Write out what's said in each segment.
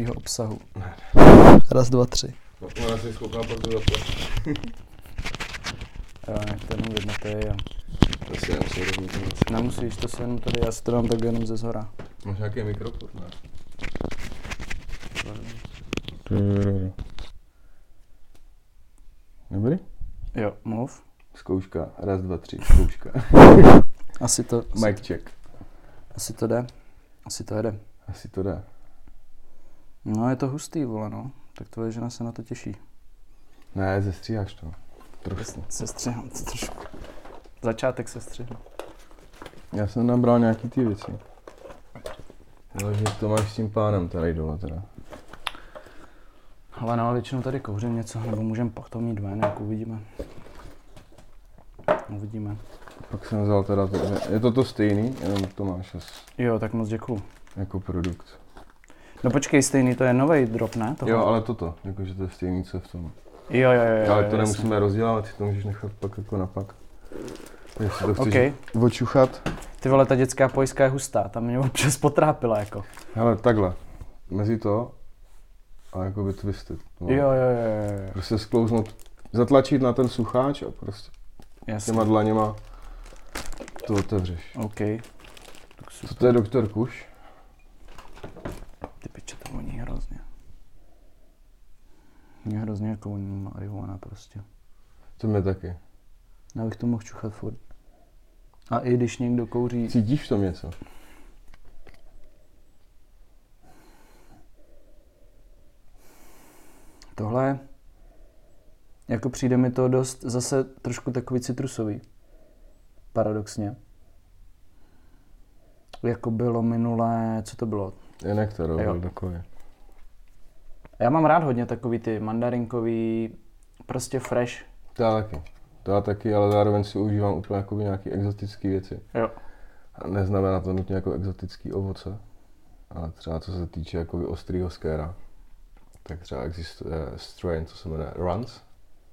jeho obsahu. Raz, dva, tři. Ona si skoukám pak to. Jo, to jenom vidno, to je jo. To si nemusím rozumět. Nemusíš, to se jenom tady, já si to dám tak jenom ze zhora. Máš nějaký mikrofon, ne? Dobrý? Jo, mluv. Zkouška, raz, dva, tři, zkouška. Asi to, asi, Mic check. asi to jde. Asi to jede. Asi to jde. No je to hustý, vole, no. Tak tvoje žena se na to těší. Ne, zestříháš to. Trošku. Se střihám to trošku. Začátek se střihnu. Já jsem nabral nějaký ty věci. Ale že to máš s tím pánem tady dole teda. Ale no, většinou tady kouřím něco, nebo můžeme pak to mít ven, jak uvidíme. Uvidíme. Pak jsem vzal teda, to, je to to stejný, jenom to máš as, Jo, tak moc děkuju. jako produkt. No počkej, stejný, to je nový drop, ne? Tohle? Jo, ale toto, jakože to je stejný, co je v tom. Jo, jo, jo, jo ale to jasně. nemusíme rozdělávat, ty to můžeš nechat pak jako na pak. Jestli to chceš OK. očuchat. Ty vole, ta dětská pojistka je hustá, tam mě občas potrápila, jako. Hele, takhle. Mezi to a jakoby twisted. No. Jo, jo, jo, jo, jo. Prostě sklouznout, zatlačit na ten sucháč a prostě Jasně. těma dlaněma to otevřeš. OK. To je doktor Kuš? Voní hrozně. Mě hrozně jako voní marihuana prostě. To mě taky. Já bych to mohl čuchat furt. A i když někdo kouří... Cítíš v tom něco? Tohle, jako přijde mi to dost zase trošku takový citrusový. Paradoxně. Jako bylo minulé, co to bylo? Je nektar, jo. takový. Já mám rád hodně takový ty mandarinkový, prostě fresh. To já taky. To já taky, ale zároveň si užívám úplně jakoby nějaký exotické věci. Jo. A neznamená to nutně jako exotický ovoce. Ale třeba co se týče jakoby ostrýho skéra, tak třeba existuje strain, co se jmenuje Runs.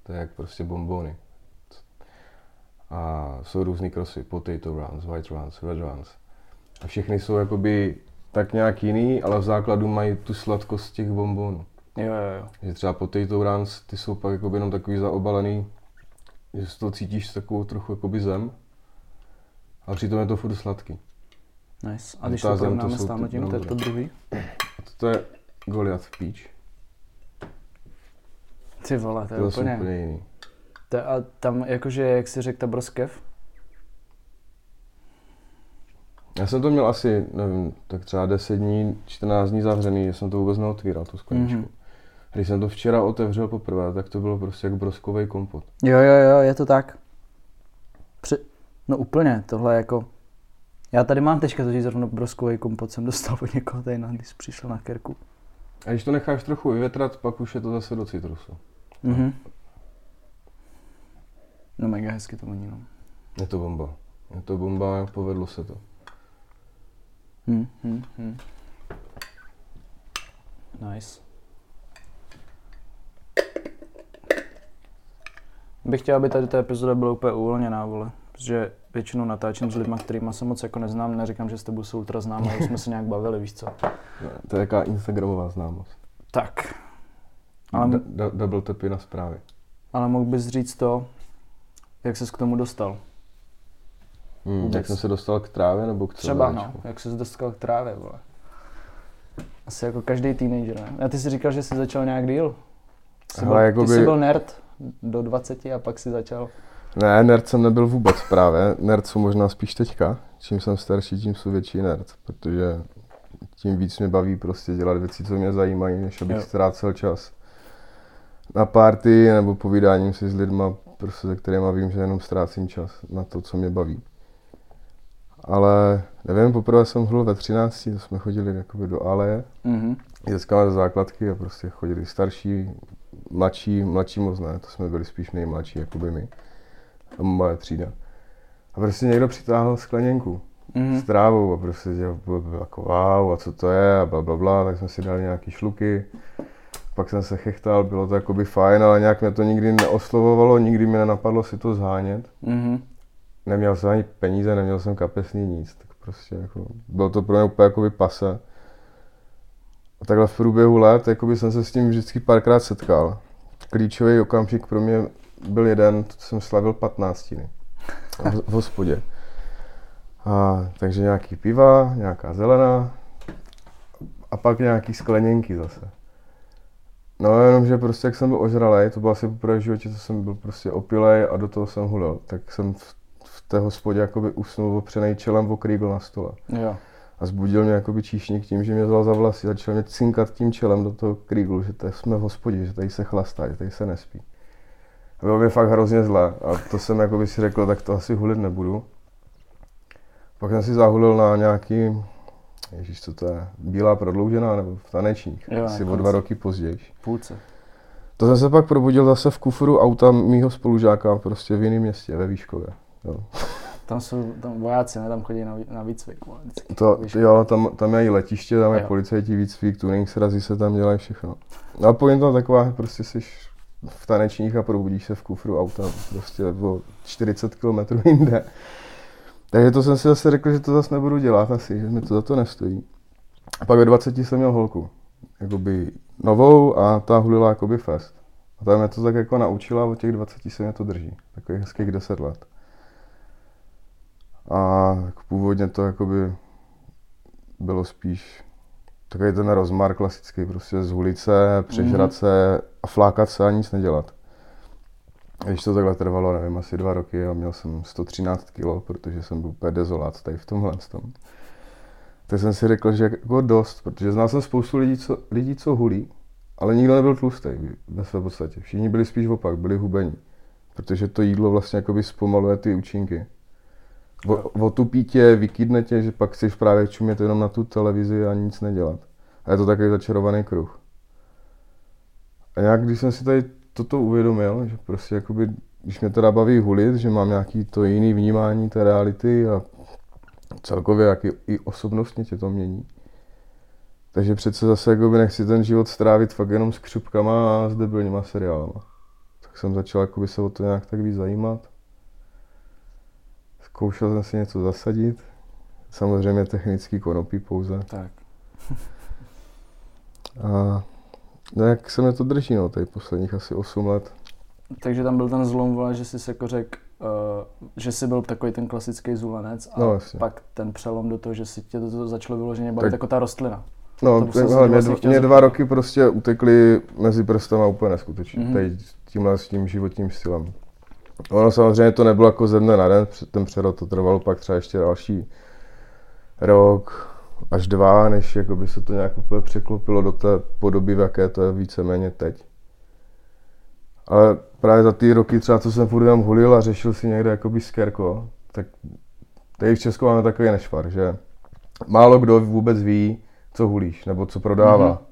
To je jak prostě bombony. A jsou různý krosy, potato runs, white runs, red runs. A všechny jsou jakoby tak nějak jiný, ale v základu mají tu sladkost těch bombonů. Jo, jo, jo. Že třeba potato runs, ty jsou pak jakoby jenom takový zaobalený, že z toho cítíš takovou trochu jakoby zem, ale přitom je to furt sladký. Nice. A A když to zem, to porovnáme s tamhletím, ty to je to druhý. A toto je Goliath Peach, Ty vole, to to je zase úplně... úplně jiný. To, a tam jakože, jak si řekl, ta broskev, Já jsem to měl asi, nevím, tak třeba 10 dní, 14 dní zavřený, že jsem to vůbec neotvíral, tu skleničku. Mhm. Mm-hmm. Když jsem to včera otevřel poprvé, tak to bylo prostě jak broskový kompot. Jo, jo, jo, je to tak. Při... No úplně, tohle jako... Já tady mám teďka totiž zrovna broskový kompot, jsem dostal od někoho tady, na, když přišel na kerku. A když to necháš trochu vyvětrat, pak už je to zase do citrusu. Mhm. No mega hezky to voní, no. Je to bomba. Je to bomba, povedlo se to. Hm, hm, hm. Nice. Bych chtěl, aby tady ta epizoda byla úplně uvolněná, vole. Protože většinou natáčím s lidmi, kterými se moc jako neznám, neříkám, že s tebou jsou ultra známí, ale jsme se nějak bavili, víš co. To je jaká instagramová známost. Tak. Ale... Ale, D- double tapy na zprávy. ale mohl bys říct to, jak ses k tomu dostal. Hmm, jak jsem se dostal k trávě nebo k Třeba, no, jak ses dostal k trávě, vole. Asi jako každý teenager, ne? A ty jsi říkal, že jsi začal nějak díl. Jsi Hele, byl, jakoby- Ty jsi byl nerd do 20 a pak si začal. Ne, nerd jsem nebyl vůbec právě. Nerd jsou možná spíš teďka. Čím jsem starší, tím jsou větší nerd. Protože tím víc mě baví prostě dělat věci, co mě zajímají, než abych Jo. ztrácel čas na party nebo povídáním si s lidma, prostě, se kterými vím, že jenom ztrácím čas na to, co mě baví. Ale nevím, poprvé jsem hlul ve 13, to jsme chodili jakoby do aleje, Mhm. dětskama do základky a prostě chodili starší, mladší, mladší moc ne, to jsme byli spíš nejmladší, jakoby my, a moje třída. A prostě někdo přitáhl skleněnku Mhm. s trávou a prostě bylo bylo jako wow, a co to je a bla, bla, bla, tak jsme si dali nějaký šluky. Pak jsem se chechtal, bylo to jakoby fajn, ale nějak mě to nikdy neoslovovalo, nikdy mi nenapadlo si to zhánět. Mhm. Neměl jsem ani peníze, neměl jsem kapesný nic, tak prostě jako, bylo to pro mě úplně jakoby pase. A takhle v průběhu let jakoby jsem se s tím vždycky párkrát setkal. Klíčový okamžik pro mě byl jeden, to jsem slavil 15. v, v hospodě. A, takže nějaký piva, nějaká zelená a pak nějaký skleněnky zase. No jenom, že prostě jak jsem byl ožralej, to bylo asi poprvé v životě, co jsem byl prostě opilej a do toho jsem hulil, tak jsem v té hospodě jakoby usnul opřenej čelem o krýgl na stole. Jo. A zbudil mě jakoby číšník tím, že mě vzal za vlasy, začal mě cinkat tím čelem do toho krýglu, že tady jsme v hospodě, že tady se chlastá, že tady se nespí. A bylo mi fakt hrozně zle a to jsem jakoby si řekl, tak to asi hulit nebudu. Pak jsem si zahulil na nějaký, ježíš, co to je, bílá prodloužená nebo v tanečních, Jo, asi o dva roky později. Půlce. To jsem se pak probudil zase v kufru auta mýho spolužáka prostě v jiném městě, ve Výškově. Jo. Tam jsou tam vojáci, ne? Tam chodí na, na výcvik. vždycky. To, Víš, jo, tam, tam je i letiště, tam je Jo. policajti, výcvik, tuning srazy se tam dělají všechno. No a pointa taková, že prostě jsi v tanečních a probudíš se v kufru auta prostě o 40 km jinde. Takže to jsem si zase řekl, že to zase nebudu dělat asi, že mi to za to nestojí. A pak ve 20 jsem měl holku, jakoby novou a ta hulila jakoby fest. A ta mě to tak jako naučila, od těch 20 se mě to drží, takových hezkých 10 let. A původně to jakoby bylo spíš takový ten rozmar klasický, prostě zhulit se, přežrat se a flákat se a nic nedělat. A Když to takhle trvalo, nevím, asi dva roky a měl jsem 113 kg, protože jsem byl úplně dezolát tady v tomhle tom. Tak jsem si řekl, že jako dost, protože znal jsem spoustu lidí, co, lidí, co hulí, ale nikdo nebyl tlustý ve své podstatě. Všichni byli spíš opak, byli hubení, protože to jídlo vlastně jakoby zpomaluje ty účinky. O, otupí tě, vykydne tě, že pak chceš právě čumět jenom na tu televizi a nic nedělat. A je to takový začarovaný kruh. A nějak, když jsem si tady toto uvědomil, že prostě jakoby, když mě teda baví hulit, že mám nějaký to jiný vnímání té reality a celkově jak i, i osobnostně tě to mění. Takže přece zase jakoby nechci ten život strávit fakt jenom s křupkama a s debilníma seriálama. Tak jsem začal jakoby se o to nějak tak víc zajímat. Zkoušel jsem si něco zasadit. Samozřejmě technický konopí pouze. Tak. A no jak se mě to drží, no, tady posledních asi 8 let. Takže tam byl ten zlom, vole, že jsi jako řekl, uh, že jsi byl takový ten klasický zulanec a No, jasně. pak ten přelom do toho, že si tě to, začalo vyloženě bavit Tak- jako ta rostlina. No, To tak, hele, mě, mě dva roky prostě utekly mezi prstama úplně neskutečně, Mhm. mm-hmm. tady tímhle s tím životním stylem. Ono samozřejmě to nebylo jako ze dne na den, ten přerod to trvalo pak třeba ještě další rok až dva, než jakoby se to nějak úplně překlopilo do té podoby, v jaké to je víceméně teď. Ale právě za ty roky třeba, co jsem furt jenom hulil a řešil si někde jakoby skerko, tak tady v Česku máme takový nešvar, že málo kdo vůbec ví, co hulíš, nebo co prodává. Mhm. Mm-hmm.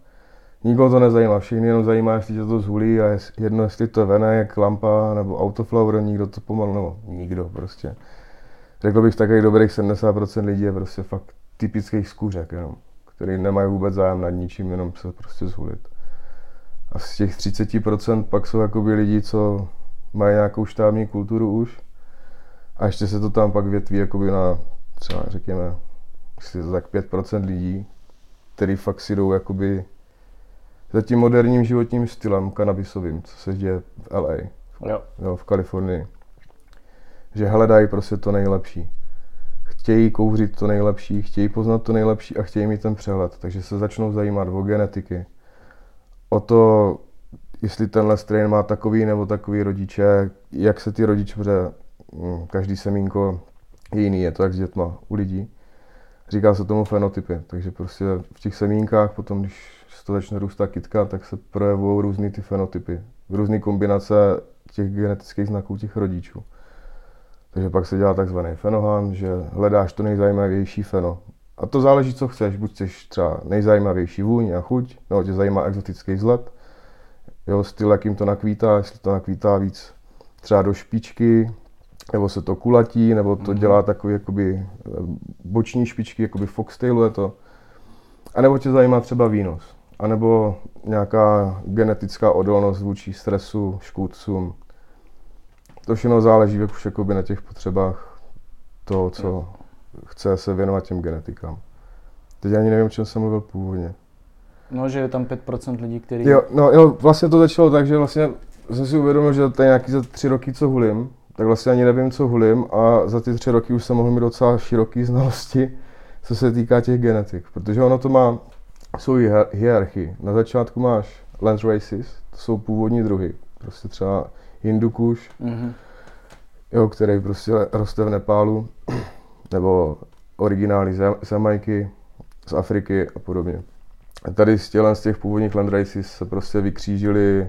Nikoho to nezajímá, všechny jenom zajímá, jestli tě to zhulí a jedno, jestli to je venek, lampa nebo autoflower, nikdo to pomalu, nebo nikdo prostě. Řekl bych takových dobrých 70% lidí je prostě fakt typických skůřek jenom, který nemají vůbec zájem nad ničím, jenom se prostě zhulit. A z těch 30% pak jsou jakoby lidi, co mají nějakou štábní kulturu už a ještě se to tam pak větví jakoby na třeba řekněme tak 5% lidí, který fakt si jdou jakoby za tím moderním životním stylem kanabisovým, co se děje v LA, Jo. jo, v Kalifornii. Že hledají prostě to nejlepší. Chtějí kouřit to nejlepší, chtějí poznat to nejlepší a chtějí mít ten přehled. Takže se začnou zajímat o genetiky, o to, jestli tenhle strain má takový nebo takový rodiče, jak se ty rodiče, protože mm, každý semínko je jiný, je to jak s dětma u lidí. Říká se tomu fenotypy, takže prostě v těch semínkách potom, když to začne růst ta kytka, tak se projevují různý ty fenotypy, různé kombinace těch genetických znaků těch rodičů. Takže pak se dělá takzvaný fenohan, že hledáš to nejzajímavější feno. A to záleží, co chceš. Buď chceš třeba nejzajímavější vůň a chuť, nebo tě zajímá exotický vzhled, jo, styl, jakým to nakvítá, jestli to nakvítá víc třeba do špičky, nebo se to kulatí, nebo to Mhm. dělá takový jakoby eh, boční špičky, jakoby foxtailu je to. A nebo tě zajímá třeba výnos. A nebo nějaká genetická odolnost vůči stresu, škůdcům. To všechno záleží už jakoby na těch potřebách toho, co chce se věnovat těm genetikám. Teď ani nevím, o čem jsem mluvil původně. No, že je tam 5% lidí, kteří... Jo, no jo, vlastně to začalo tak, že vlastně jsem si uvědomil, že to je nějaký za tři roky, co hulím, tak vlastně ani nevím, co hulím a za ty tři roky už jsem mohl mít docela široký znalosti, co se týká těch genetik, protože ono to má svou hierarchii. Na začátku máš land races, to jsou původní druhy, prostě třeba Hindukuš, mm-hmm. jo, který prostě roste v Nepálu, nebo originály z z Afriky a podobně. A tady z, tělen, z těch původních land races se prostě vykřížili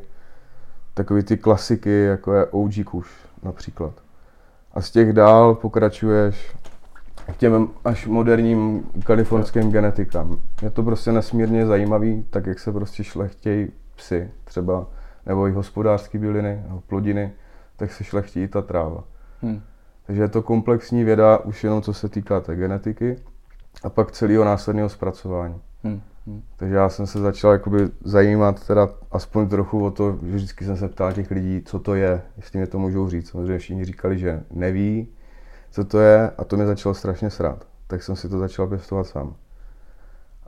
takový ty klasiky, jako je OG Kush například. A z těch dál pokračuješ k těm až moderním kalifornským genetikám. Je to prostě nesmírně zajímavý, tak jak se prostě šlechtějí psy třeba, nebo i hospodářské byliny, nebo plodiny, tak se šlechtí i ta tráva. Hmm. Takže je to komplexní věda už jenom co se týká té genetiky a pak celého následného zpracování. Hmm. Hmm. Takže já jsem se začal jakoby zajímat teda aspoň trochu o to, že vždycky jsem se ptal těch lidí, co to je, jestli mě to můžou říct. Samozřejmě všichni říkali, že neví, co to je a to mě začalo strašně srát. Tak jsem si to začal pěstovat sám.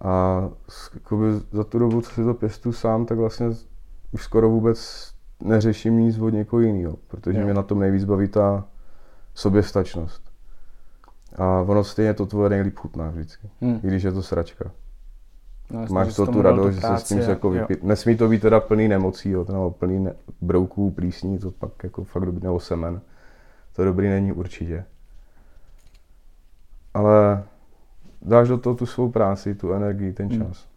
A jakoby za tu dobu, co si to pěstu sám, tak vlastně už skoro vůbec neřeším nic od někoho jiného, protože jo. mě na tom nejvíc baví ta soběstačnost. A ono stejně to tvoje nejlíp chutná vždycky, hmm. i když je to sračka. No, Máš to tu radost, že se s tím jako vypít. Nesmí to být teda plný nemocí, jo, nebo plný ne- brouků, plísní, to pak jako fakt dobrý, nebo semen. To dobrý není určitě. Ale dáš do toho tu svou práci, tu energii, ten hmm. čas. Hmm.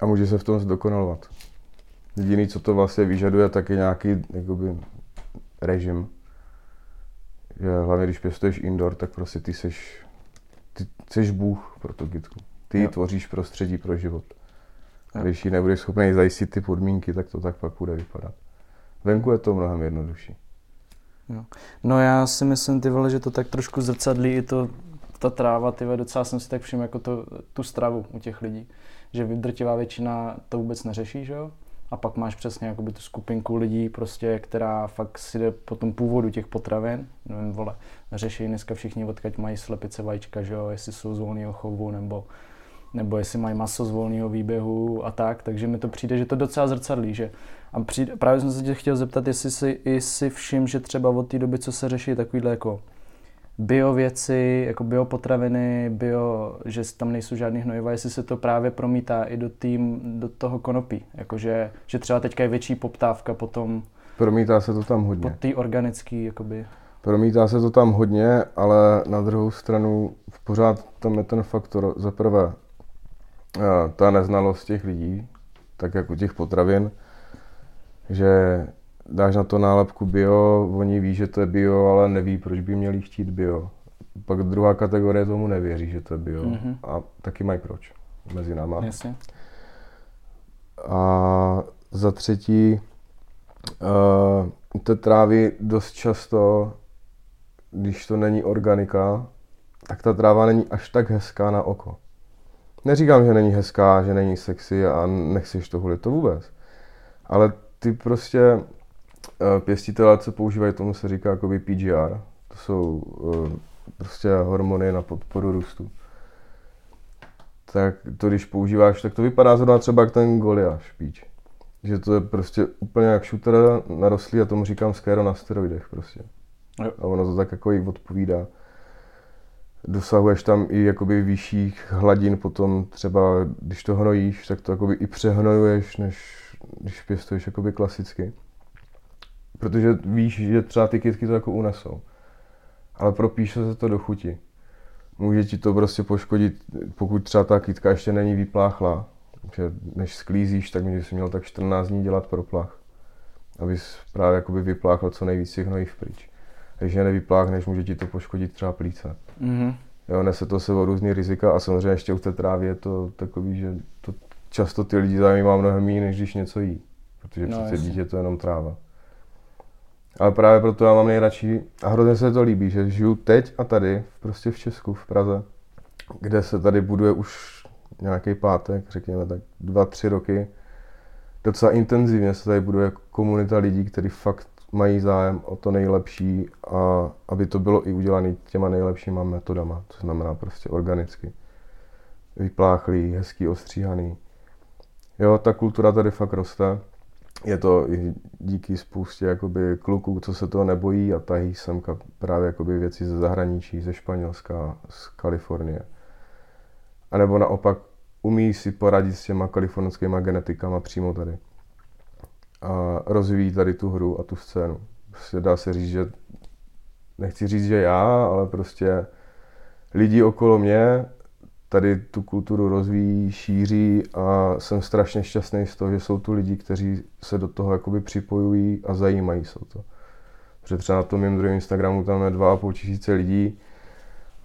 A může se v tom zdokonalovat. Jediný, co to vlastně vyžaduje, tak je nějaký jakoby, režim. Že hlavně, když pěstuješ indoor, tak prostě ty seš, ty seš bůh pro tu kytku. Ty jo. tvoříš prostředí pro život. A když ji nebudeš schopný zajistit ty podmínky, tak to tak pak bude vypadat. Venku je to mnohem jednodušší. Jo. No já si myslím, ty vole, že to tak trošku zrcadlí i to, ta tráva, ty docela jsem si tak všiml jako to, tu stravu u těch lidí. Že drtivá většina to vůbec neřeší, že jo? A pak máš přesně jakoby tu skupinku lidí, prostě, která fakt si jde po tom původu těch potravin. Nevím, vole, řeší dneska všichni, odkud mají slepice vajíčka, že jo, jestli jsou z volného chovu, nebo nebo jestli mají maso z volného výběhu a tak, takže mi to přijde, že to docela zrcadlí, že a přijde, právě jsem se tě chtěl zeptat, jestli si, jestli všim, že třeba od té doby, co se řeší takovýhle jako bio věci, jako biopotraviny, bio, že tam nejsou žádný hnojiva, jestli se to právě promítá i do, tým, do toho konopí, jakože, že třeba teďka je větší poptávka potom Promítá se to tam hodně. Po té organický, jakoby. Promítá se to tam hodně, ale na druhou stranu pořád tam je ten faktor, za prvé, ta neznalost těch lidí, tak jako těch potravin, že dáš na to nálepku bio, oni ví, že to je bio, ale neví, proč by měli chtít bio. Pak druhá kategorie tomu nevěří, že to je bio. Mm-hmm. A taky mají proč mezi náma. Jasně. A za třetí, uh, té trávy dost často, když to není organika, tak ta tráva není až tak hezká na oko. Neříkám, že není hezká, že není sexy a nechceš to hulit, to vůbec. Ale ty prostě eh, pěstitelé, co používají, tomu se říká jakoby PGR. To jsou eh, prostě hormony na podporu růstu. Tak to, když používáš, tak to vypadá zrovna třeba jak ten Goliáš špíč. Že to je prostě úplně jak shooter narostlý a tomu říkám skero na steroidech prostě. Jo. A ono to tak jako odpovídá dosahuješ tam i jakoby vyšších hladin potom třeba, když to hnojíš, tak to jakoby i přehnojuješ, než když pěstuješ jakoby klasicky. Protože víš, že třeba ty kytky to jako unesou. Ale propíše se to do chuti. Může ti to prostě poškodit, pokud třeba ta kytka ještě není vypláchla, že než sklízíš, tak si měl tak 14 dní dělat proplach, abys právě jakoby vypláchl co nejvíc těch hnojiv pryč když je nevypláchneš, může ti to poškodit třeba plíce. Mm-hmm. Jo, nese to sebou různý rizika a samozřejmě ještě u té trávy je to takový, že to často ty lidi zajímá mnohem méně, než když něco jí. Protože no, přece dítě to je jenom tráva. Ale právě proto já mám nejradši, a hrozně se to líbí, že žiju teď a tady, prostě v Česku, v Praze, kde se tady buduje už nějaký pátek, řekněme tak dva, tři roky. Docela intenzivně se tady buduje komunita lidí, kteří fakt mají zájem o to nejlepší a aby to bylo i udělané těma nejlepšíma metodama, to znamená prostě organicky. Vypláchlý, hezký, ostříhaný. Jo, ta kultura tady fakt roste. Je to i díky spoustě jakoby, kluků, co se toho nebojí a tají sem právě jakoby, věci ze zahraničí, ze Španělska, z Kalifornie. A nebo naopak umí si poradit s těma kalifornskýma genetikama přímo tady. A rozvíjí tady tu hru a tu scénu. Prostě dá se říct, že nechci říct, že já, ale prostě lidi okolo mě tady tu kulturu rozvíjí, šíří a jsem strašně šťastný z toho, že jsou tu lidi, kteří se do toho jakoby připojují a zajímají se o to. Protože třeba na tom mém druhém Instagramu tam je 2,5 tisíce lidí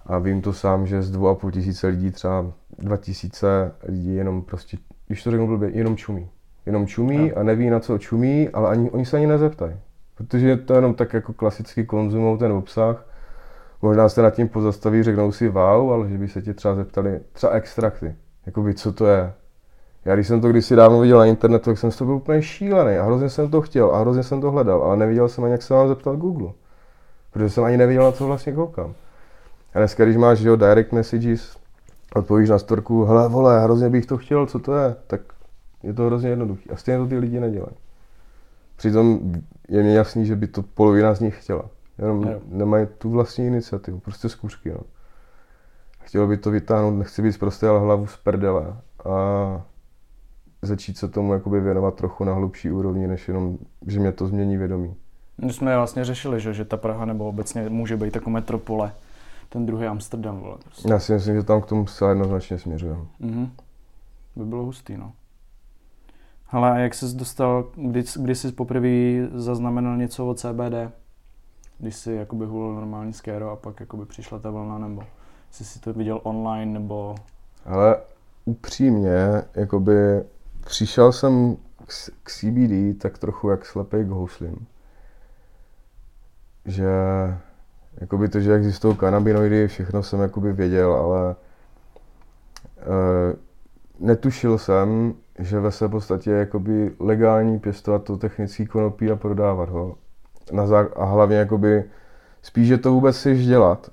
a vím to sám, že z 2,5 tisíce lidí třeba 2 tisíce lidí jenom prostě, když to řeknu blbě, jenom čumí. Jenom čumí a neví na co čumí, ale ani, oni se ani nezeptají. Protože to jenom tak jako klasicky konzumují ten obsah možná se nad tím pozastaví, řeknou si wow, ale že by se tě třeba zeptali, třeba extrakty, jakoby co to je. Já když jsem to kdysi dávno viděl na internetu, tak jsem toho byl úplně šílený a hrozně jsem to chtěl a hrozně jsem to hledal, ale neviděl jsem ani, jak se mám zeptat Google. Protože jsem ani nevěděl, na co vlastně koukám. A dneska, když máš jo, direct messages, odpovíš na storku, hele vole, hrozně bych to chtěl, co to je, tak je to hrozně jednoduché. A stejně to ty lidi nedělají. Přitom je mi jasný, že by to polovina z nich chtěla. Jenom jo. nemají tu vlastní iniciativu, prostě zkušky. No. Chtělo by to vytáhnout, nechci být prostě ale hlavu z prdele a začít se tomu jakoby věnovat trochu na hlubší úrovni, než jenom, že mě to změní vědomí. My jsme vlastně řešili, že, že ta Praha nebo obecně může být jako metropole, ten druhý Amsterdam. Vole, prostě. Já si myslím, že tam k tomu se jednoznačně směřujeme. Mm-hmm. By bylo hustý, no. Ale a jak jsi dostal, kdy, kdy jsi poprvé zaznamenal něco o CBD? Když jsi jakoby hulil normální skéro a pak jakoby přišla ta vlna, nebo jsi si to viděl online, nebo... Ale upřímně, jakoby přišel jsem k, k CBD tak trochu jak slepej k houslím. Že jakoby to, že existují kanabinoidy, všechno jsem jakoby věděl, ale e, netušil jsem, že ve své podstatě jakoby legální pěstovat to technický konopí a prodávat ho na zá- a hlavně jakoby spíš, že to vůbec chceš dělat,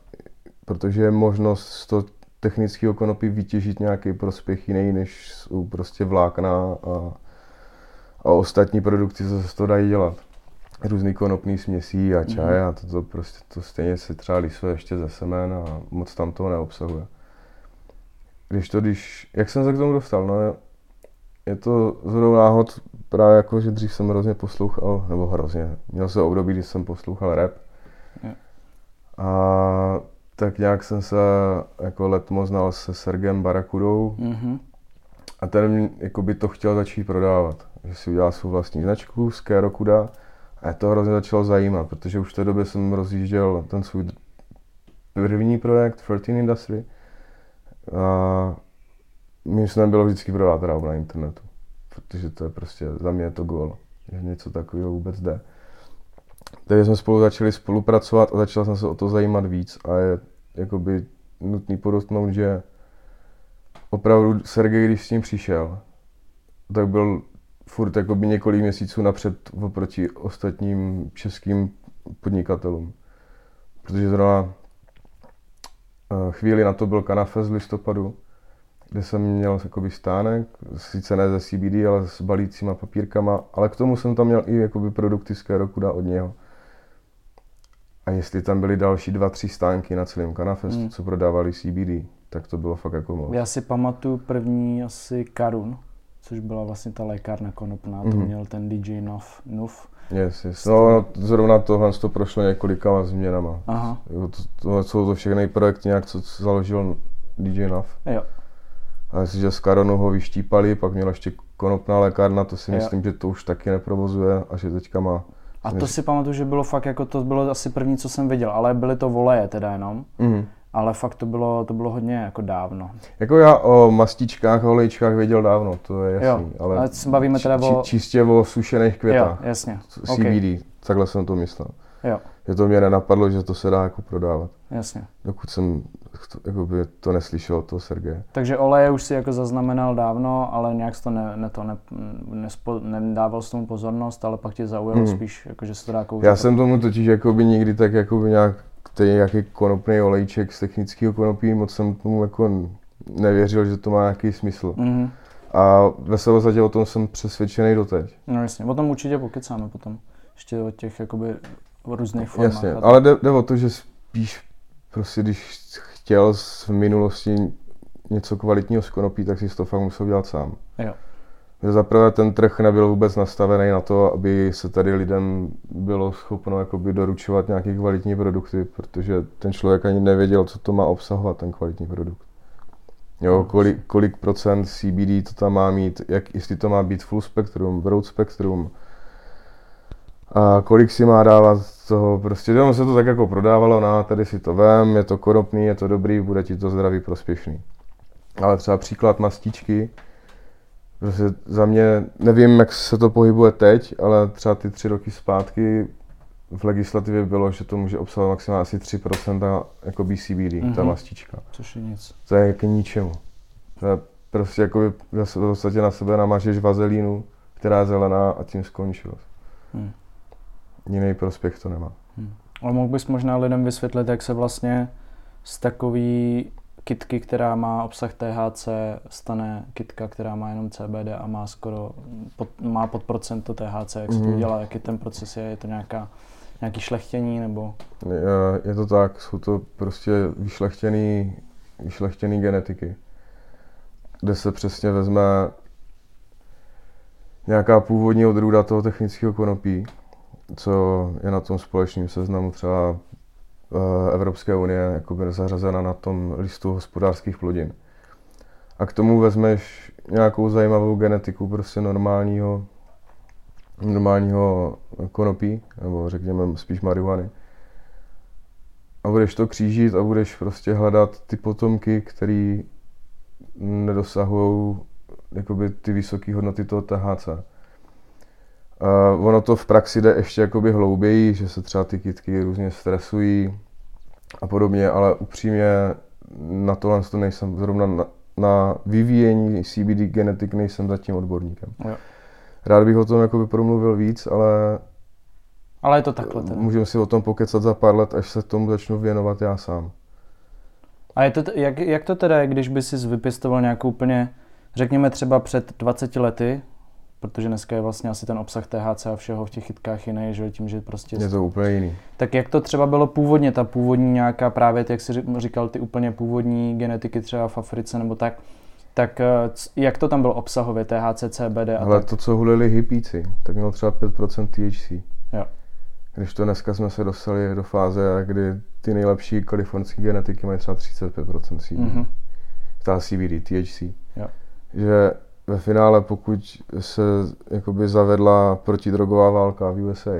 protože je možnost z toho technického konopí vytěžit nějaký prospěch jiný, než jsou prostě vlákna a, a ostatní produkty, co se to dají dělat. Různý konopný směsí a čaj mm-hmm. a to, to prostě to stejně se třeba lisuje ještě ze semen a moc tam toho neobsahuje. Když to, když, jak jsem se k tomu dostal, no je to zhodou náhod právě jako, že dřív jsem hrozně poslouchal, nebo hrozně, měl jsem období, kdy jsem poslouchal rap. Yeah. A tak nějak jsem se jako letmo znal se Sergem Barakudou mm-hmm. a ten jako by to chtěl začít prodávat. Že si udělal svou vlastní značku z Kérokuda a to hrozně začalo zajímat, protože už v té době jsem rozjížděl ten svůj první projekt, 13 Industry. A mým snem bylo vždycky prodávat rávu na internetu, protože to je prostě, za mě je to gól, že něco takového vůbec jde. Takže jsme spolu začali spolupracovat a začal jsem se o to zajímat víc a je jakoby nutný podotknout, že opravdu Sergej, když s tím přišel, tak byl furt jakoby několik měsíců napřed oproti ostatním českým podnikatelům. Protože zrovna eh, chvíli na to byl Kanafes z listopadu, kde jsem měl jakoby stánek, sice ne ze CBD, ale s balícíma papírkama, ale k tomu jsem tam měl i jakoby produkty z Kerokuda od něho. A jestli tam byly další dva, tři stánky na celém Kanafestu, hmm. co prodávali CBD, tak to bylo fakt jako moc. Já si pamatuju první asi Karun, což byla vlastně ta lékárna konopná, mm. to měl ten DJ Nov. Nov Yes, yes. No, no, zrovna tohle to prošlo několika změnama. Aha. To, to, jsou to všechny projekty nějak, co založil DJ Nov. Jo. A myslím, že z Karonu ho vyštípali, pak měla ještě konopná lékárna, to si jo. myslím, že to už taky neprovozuje a že teďka má. A to si pamatuju, že bylo fakt jako, to bylo asi první, co jsem viděl, ale byly to voleje teda jenom. Mm. Ale fakt to bylo, to bylo hodně jako dávno. Jako já o mastičkách a olejčkách věděl dávno, to je jasný. Jo, ale, ale se bavíme teda či, o... Čistě o sušených květách. Jo, jasně. CBD, okay. takhle jsem to myslel. Jo. Že to mě nenapadlo, že to se dá jako prodávat. Jasně. Dokud jsem to, by to neslyšel od toho Sergeje. Takže oleje už si jako zaznamenal dávno, ale nějak to, ne, ne, to ne, nespo, nedával s tomu pozornost, ale pak tě zaujalo hmm. spíš, jako, že se to dá kouřit. Já jsem tomu totiž by nikdy tak by nějak ten nějaký konopný olejček z technického konopí, moc jsem tomu jako nevěřil, že to má nějaký smysl. Mm-hmm. A ve své o tom jsem přesvědčený doteď. No jasně, o tom určitě pokecáme potom. Ještě o těch jakoby různých formách. Jasně, ale jde, jde o to, že spíš prostě když chtěl v minulosti něco kvalitního z konopí, tak si to fakt musel dělat sám. Jo. Zaprvé ten trh nebyl vůbec nastavený na to, aby se tady lidem bylo schopno jakoby doručovat nějaké kvalitní produkty, protože ten člověk ani nevěděl, co to má obsahovat, ten kvalitní produkt. Jo, no, kolik, kolik procent CBD to tam má mít, jak, jestli to má být full spektrum, broad spektrum, a kolik si má dávat toho, prostě tam se to tak jako prodávalo, na no, tady si to vem, je to konopný, je to dobrý, bude ti to zdraví prospěšný. Ale třeba příklad mastičky, Prostě za mě, nevím, jak se to pohybuje teď, ale třeba ty tři roky zpátky v legislativě bylo, že to může obsahovat maximálně asi 3% jako BCBD, mm-hmm. ta mhm. mastička. Což je nic. To je k ničemu. To je prostě jako v podstatě na sebe namážeš vazelínu, která je zelená a tím skončil. Hmm. Jiný prospěch to nemá. Hmm. Ale mohl bys možná lidem vysvětlit, jak se vlastně z takový kitky, která má obsah THC, stane kitka, která má jenom CBD a má skoro pod, má pod procento THC, jak se to mhm. udělá, jaký ten proces je, je to nějaká, nějaký šlechtění nebo? Je, je to tak, jsou to prostě vyšlechtěný, vyšlechtěný genetiky, kde se přesně vezme nějaká původní odrůda toho technického konopí, co je na tom společném seznamu třeba Eh, Evropské unie jakoby zařazena na tom listu hospodářských plodin. A k tomu vezmeš nějakou zajímavou genetiku prostě normálního, normálního konopí, nebo řekněme spíš marihuany. A budeš to křížit a budeš prostě hledat ty potomky, který nedosahují jakoby ty vysoké hodnoty toho THC. Uh, ono to v praxi jde ještě jakoby hlouběji, že se třeba ty kytky různě stresují a podobně, ale upřímně na tohle to nejsem zrovna na, na vyvíjení CBD genetik nejsem zatím odborníkem. Jo. Rád bych o tom jakoby promluvil víc, ale ale je to takhle teda. Můžeme si o tom pokecat za pár let, až se tomu začnu věnovat já sám. A je to, jak, jak to teda je, když by si vypěstoval nějakou úplně, řekněme třeba před 20 lety, protože dneska je vlastně asi ten obsah THC a všeho v těch chytkách jiný, že tím, že prostě... Je to úplně jiný. Tak jak to třeba bylo původně, ta původní nějaká právě, jak jsi říkal, ty úplně původní genetiky třeba v Africe nebo tak, tak eh, jak to tam bylo obsahově, THC, CBD a Ale tak? to, co hulili hippíci, tak mělo třeba 5% THC. Jo. Když to dneska jsme se dostali do fáze, kdy ty nejlepší kalifornské genetiky mají třeba 35% CBD. Mm-hmm. Ta CBD, THC. Jo. Že ve finále, pokud se jakoby zavedla protidrogová válka v USA,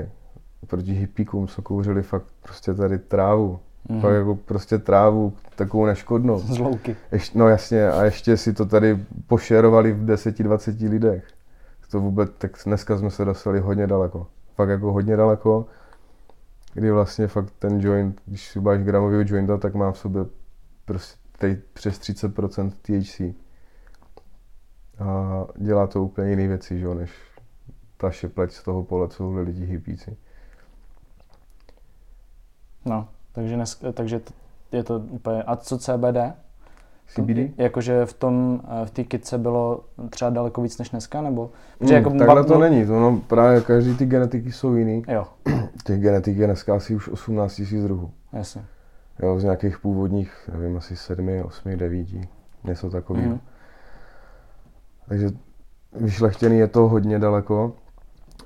proti hippíkům, co kouřili fakt prostě tady trávu, mm. fakt jako prostě trávu, takovou neškodnou. Z louky. Ještě, no jasně, a ještě si to tady pošerovali v 10-20 lidech. To vůbec, tak dneska jsme se dostali hodně daleko. Fakt jako hodně daleko, kdy vlastně fakt ten joint, když si báš gramového jointa, tak má v sobě prostě přes 30% THC a dělá to úplně jiné věci, že, než ta šepleť z toho pole, co lidi hypíci. No, takže, dnes, takže je to úplně... A co CBD? CBD? Jakože v tom, v té kitce bylo třeba daleko víc než dneska, nebo? Hmm, jako takhle to není, to no, právě každý ty genetiky jsou jiný. Jo. Těch genetik je dneska asi už 18 000 druhů. Jasně. Jo, z nějakých původních, nevím, asi 7, 8, 9, něco takového. Mm. Takže vyšlechtěný je to hodně daleko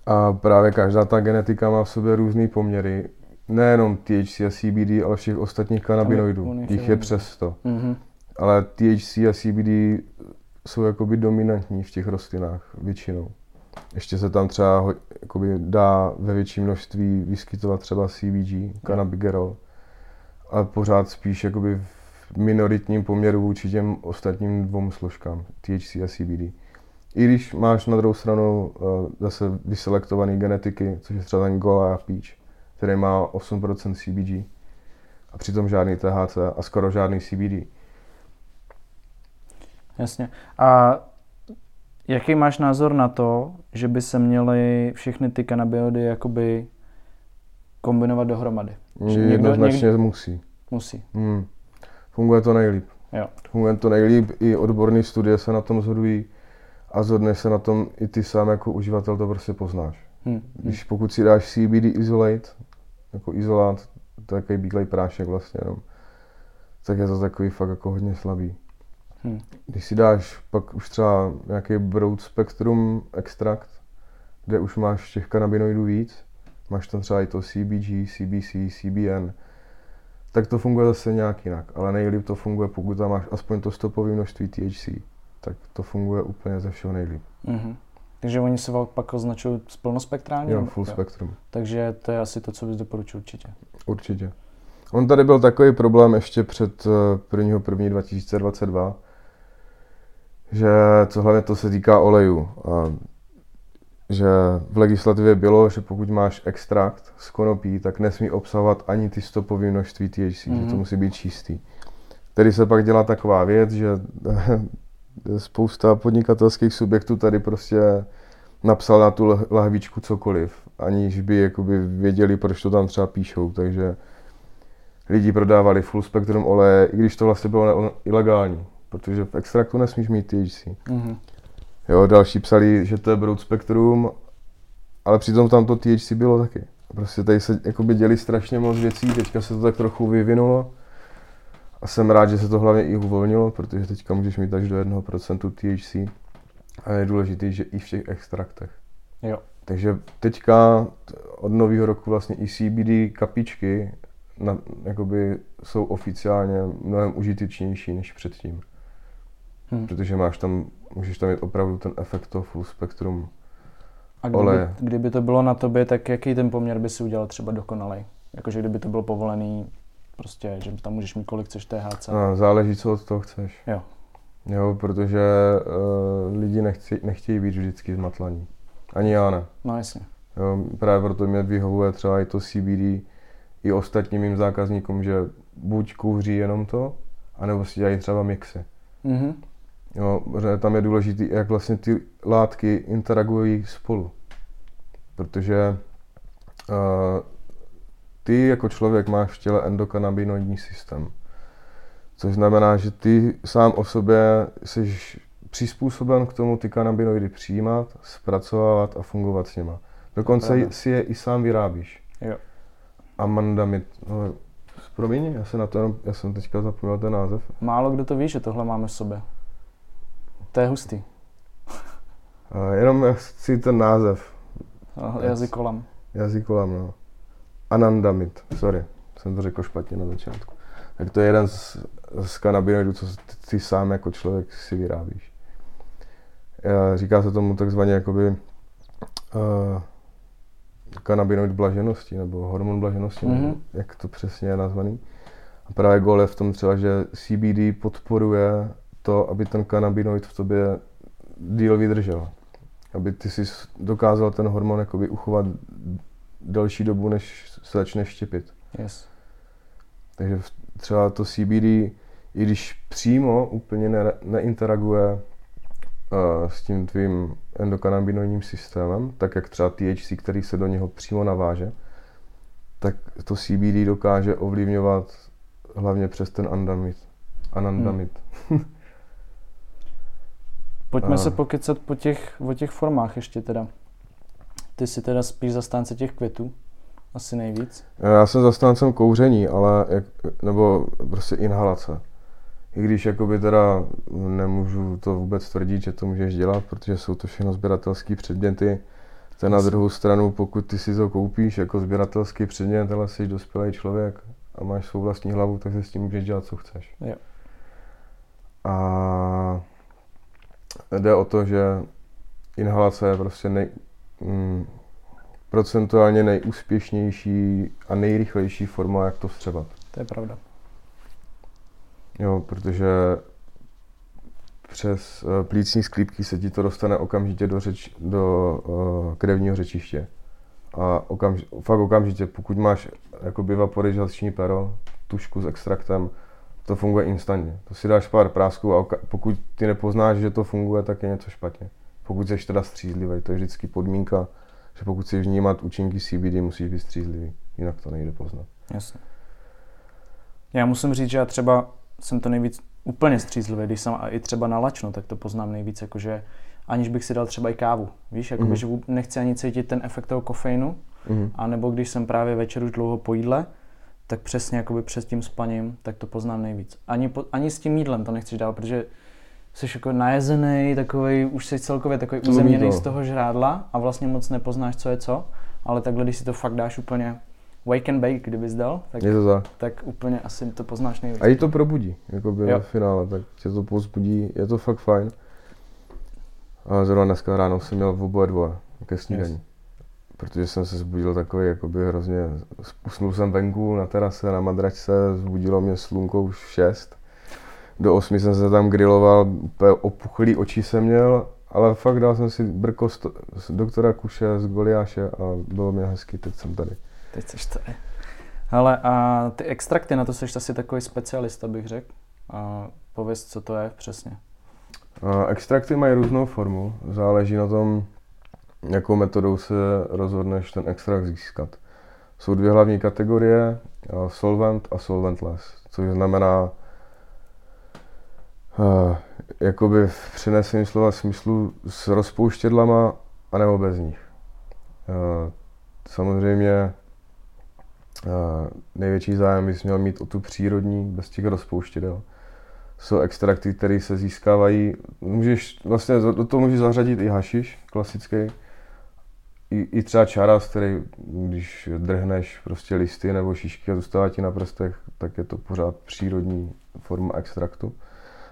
a právě každá ta genetika má v sobě různé poměry. Nejenom THC a CBD, ale všech ostatních kanabinoidů. Jich je přes 100. Mm-hmm. Ale THC a CBD jsou jakoby dominantní v těch rostlinách většinou. Ještě se tam třeba jakoby dá ve větším množství vyskytovat třeba CBG, cannabigerol, ale pořád spíš jakoby v minoritním poměru vůči těm ostatním dvou složkám, THC a CBD. I když máš na druhou stranu uh, zase vyselektované genetiky, což je třeba ten Gola a Peach, který má 8% CBG a přitom žádný THC a skoro žádný CBD. Jasně. A jaký máš názor na to, že by se měly všechny ty kanabinoidy jakoby kombinovat dohromady? Že Jednoznačně někdo... musí. Musí. Hmm. Funguje to nejlíp. Jo. Funguje to nejlíp, i odborné studie se na tom shodují a zhodneš se na tom i ty sám jako uživatel to prostě poznáš. Hmm. Když pokud si dáš CBD Isolate, jako izolát, to je takový bílej prášek vlastně jenom, tak je to takový fakt jako hodně slabý. Hmm. Když si dáš pak už třeba nějaký broad spectrum extrakt, kde už máš těch kanabinoidů víc, máš tam třeba i to CBG, CBC, CBN, tak to funguje zase nějak jinak. Ale nejlíp to funguje, pokud tam máš aspoň to stopové množství THC, tak to funguje úplně ze všeho nejlíp. Mhm. Takže oni se pak označují plnospektrálně? Jo, full spektrum. Takže to je asi to, co bys doporučil určitě. Určitě. On tady byl takový problém ještě před eh, 1. 1. 2022, že co hlavně to se týká olejů. A že v legislativě bylo, že pokud máš extrakt z konopí, tak nesmí obsahovat ani ty stopové množství THC, mm-hmm. že to Mhm. musí být čistý. Tady se pak dělá taková věc, že spousta podnikatelských subjektů tady prostě napsal na tu lah- lahvičku cokoliv, aniž by jakoby věděli, proč to tam třeba píšou, takže lidi prodávali full spektrum oleje, i když to vlastně bylo ne- ilegální, protože v extraktu nesmíš mít THC. Mhm. Jo, další psali, že to je broad spektrum, ale přitom tam to THC bylo taky. Prostě tady se jakoby děli strašně moc věcí, teďka se to tak trochu vyvinulo a jsem rád, že se to hlavně i uvolnilo, protože teďka můžeš mít až do 1% THC a je důležité, že i v těch extraktech. Jo. Takže teďka od nového roku vlastně i CBD kapičky na, jakoby jsou oficiálně mnohem užitečnější než předtím. Hm. Protože máš tam, můžeš tam mít opravdu ten efekt toho full spektrum. A kdyby, Oleje. kdyby to bylo na tobě, tak jaký ten poměr by si udělal třeba dokonalej? Jakože kdyby to bylo povolený, prostě, že tam můžeš mít kolik chceš THC. No, záleží, co od toho chceš. Jo. Jo, protože uh, lidi nechci, nechtějí být vždycky zmatlaní. Ani já ne. No jasně. Jo, právě proto mě vyhovuje třeba i to CBD i ostatním mým zákazníkům, že buď kouří jenom to, anebo si dělají třeba mixy. Mhm. Jo, tam je důležité, jak vlastně ty látky interagují spolu. Protože uh, ty jako člověk máš v těle endokanabinoidní systém. Což znamená, že ty sám o sobě jsi přizpůsoben k tomu ty kanabinoidy přijímat, zpracovávat a fungovat s nima. Dokonce Pravda. si je i sám vyrábíš. Jo. Amandamid. No, promiň, já, se na to, já jsem teďka zapomněl ten název. Málo kdo to ví, že tohle máme v sobě. To je hustý. Jenom chci ten název. No, Jazyk kolem. Jazyk kolem, no. Anandamid, sorry, jsem to řekl špatně na začátku. Tak to je jeden z, z kanabinoidů, co ty, ty sám jako člověk si vyrábíš. Eh, Říká se tomu takzvaně jakoby uh, kanabinoid blaženosti, nebo hormon blaženosti, mm-hmm. Mhm. jak to přesně je nazvaný. A právě gol je v tom třeba, že CBD podporuje to, aby ten kanabinoid v tobě díl vydržel. Aby ty si dokázal ten hormon jakoby uchovat delší dobu, než se začne štěpit. Yes. Takže třeba to CBD, i když přímo úplně ne, neinteraguje uh, s tím tvým endokanabinoidním systémem, tak jak třeba THC, který se do něho přímo naváže, tak to CBD dokáže ovlivňovat hlavně přes ten andamid. Anandamid. Pojďme A- se pokecat po těch, o těch formách ještě teda. Ty jsi teda spíš zastánce těch květů, asi nejvíc. Já jsem zastáncem kouření, ale jak, nebo prostě inhalace. I když jakoby teda nemůžu to vůbec tvrdit, že to můžeš dělat, protože jsou to všechno sběratelské předměty. To je na druhou stranu, pokud ty si to koupíš jako sběratelský předmět, ale jsi dospělý člověk a máš svou vlastní hlavu, tak se s tím můžeš dělat, co chceš. Jo. A jde o to, že inhalace je prostě nej, mm, procentuálně nejúspěšnější a nejrychlejší forma, jak to vstřebat. To je pravda. Jo, protože přes eh, plícní sklípky se ti to dostane okamžitě do, řeč, do uh, krevního řečiště. A okamž, fakt okamžitě, pokud máš jakoby vaporizační pero, tušku s extraktem, to funguje instantně. To si dáš pár prásků a pokud ty nepoznáš, že to funguje, tak je něco špatně. Pokud jsi teda střízlivý, to je vždycky podmínka, že pokud chceš vnímat účinky CBD, musíš být střízlivý, jinak to nejde poznat. Jasně. Já musím říct, že já třeba jsem to nejvíc úplně střízlivý, když jsem a i třeba nalačno, tak to poznám nejvíc, jakože aniž bych si dal třeba i kávu. Víš, jakoby, Mhm. že nechci ani cítit ten efekt toho kofeinu, Mhm. a nebo když jsem právě večer už dlouho po jídle, tak přesně jakoby před tím spaním, tak to poznám nejvíc. Ani, po, ani s tím jídlem to nechceš dál, protože jsi jako najezený, takový, už jsi celkově takový uzemněný z toho žrádla a vlastně moc nepoznáš, co je co, ale takhle, když si to fakt dáš úplně wake and bake, kdybys dal, tak, Je to tak. tak úplně asi to poznáš nejvíc. A i to probudí, jakoby Jo. ve finále, tak tě to pozbudí, je to fakt fajn. A zrovna dneska ráno jsem měl v oboje dvoje ke snídaní. Yes. Protože jsem se zbudil takový, jakoby hrozně, usnul jsem venku na terase, na madračce, zbudilo mě slunko už v 6. Do 8 jsem se tam griloval, úplně opuchlý oči jsem měl, ale fakt dal jsem si brko z, to, z doktora Kuše, z Goliáše a bylo mě hezky, teď jsem tady. Teď seš tady. Ale a ty extrakty, na to jsi asi takový specialista, bych řekl. A pověz, co to je přesně. A extrakty mají různou formu, záleží na tom, jakou metodou se rozhodneš ten extrakt získat. Jsou dvě hlavní kategorie, a solvent a solventless, což znamená uh, jakoby v přeneseném slova smyslu s rozpouštědlama a nebo bez nich. Uh, samozřejmě největší zájem bys měl mít o tu přírodní, bez těch rozpouštědel jsou extrakty, které se získávají. Můžeš, vlastně do toho můžeš zařadit i hašiš, klasický. I, I třeba čaras, který, když drhneš prostě listy nebo šišky a zůstává ti na prstech, tak je to pořád přírodní forma extraktu.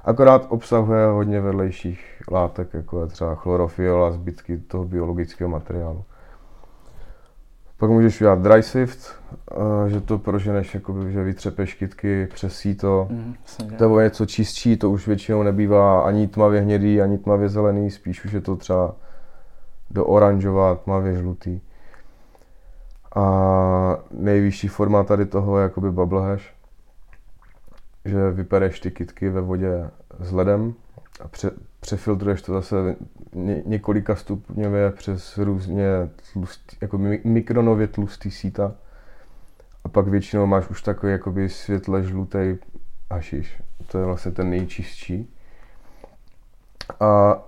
Akorát obsahuje hodně vedlejších látek, jako je třeba chlorofil a zbytky toho biologického materiálu. Pak můžeš udělat dry sift, eh, že to proženeš, jakoby, že vytřepeš kytky přes síto, Mhm, jasně, že? to je něco čistší, to už většinou nebývá ani tmavě hnědý, ani tmavě zelený, spíš už je to třeba do oranžová, tmavě žlutý. A nejvyšší forma tady toho je jakoby bubble hash, že vypereš ty kytky ve vodě s ledem a pře- přefiltruješ to zase ně- několika stupňově přes různě tlustý, jako mi- mikronově tlustý síta. A pak většinou máš už takový jakoby světle žlutý hašiš. To je vlastně ten nejčistší. A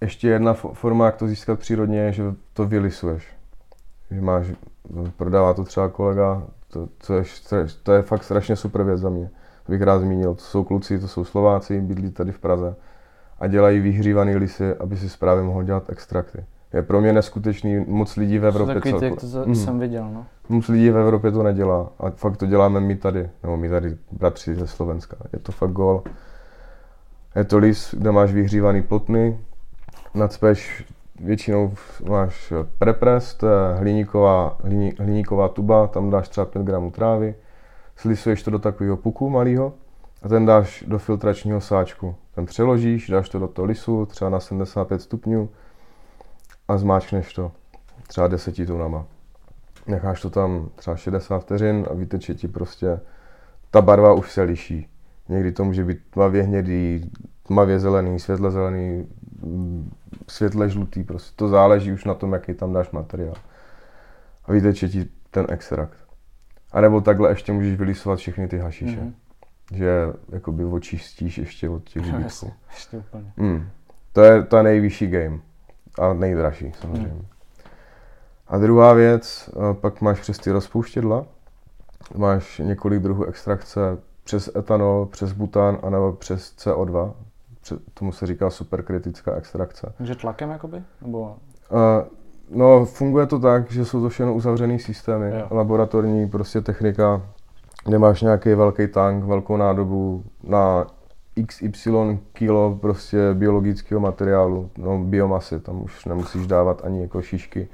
ještě jedna fo- forma, jak to získat přírodně, je, že to vylisuješ. Že máš, prodává to třeba kolega, to, to, je, to je fakt strašně super věc za mě. To bych rád zmínil. To jsou kluci, to jsou Slováci, bydlí tady v Praze a dělají vyhřívaný lisy, aby si právě mohl dělat extrakty. Je pro mě neskutečný, moc lidí v To Evropě takový ty, jak to Mhm. jsem viděl, no. Moc lidí v Evropě to nedělá a fakt to děláme my tady, nebo my tady bratři ze Slovenska. Je to fakt gol. Je to lis, kde máš vyhřívaný plotny, nacpeš, většinou máš prepres, to je hliníková, hliní, hliníková tuba, tam dáš třeba 5 gramů trávy, slisuješ to do takového puku malého a ten dáš do filtračního sáčku. Ten přeložíš, dáš to do toho lisu, třeba na 75 stupňů a zmáčkneš to třeba 10 tunama necháš to tam třeba 60 vteřin a vyteče ti prostě, ta barva už se liší. Někdy to může být tmavě hnědý, tmavě zelený, světle zelený, mm, světle žlutý, prostě to záleží už na tom, jaký tam dáš materiál. A vyteče ti ten extrakt. A nebo takhle ještě můžeš vylisovat všechny ty hašiše. Mhm. Že jakoby očistíš ještě od těch No, ještě úplně. Mm. To je je nejvyšší game. A nejdražší samozřejmě. Hmm. A druhá věc, eh, pak máš přes ty rozpouštědla, máš několik druhů extrakce přes etanol, přes butan, anebo přes CO2. Tomu se říká superkritická extrakce. Takže tlakem jakoby? Nebo Eh, No, funguje to tak, že jsou to všechno uzavřený systémy, Jo. laboratorní prostě technika, kde máš nějaký velký tank, velkou nádobu na XY kilo prostě biologického materiálu, no biomasy, tam už nemusíš dávat ani jako šišky,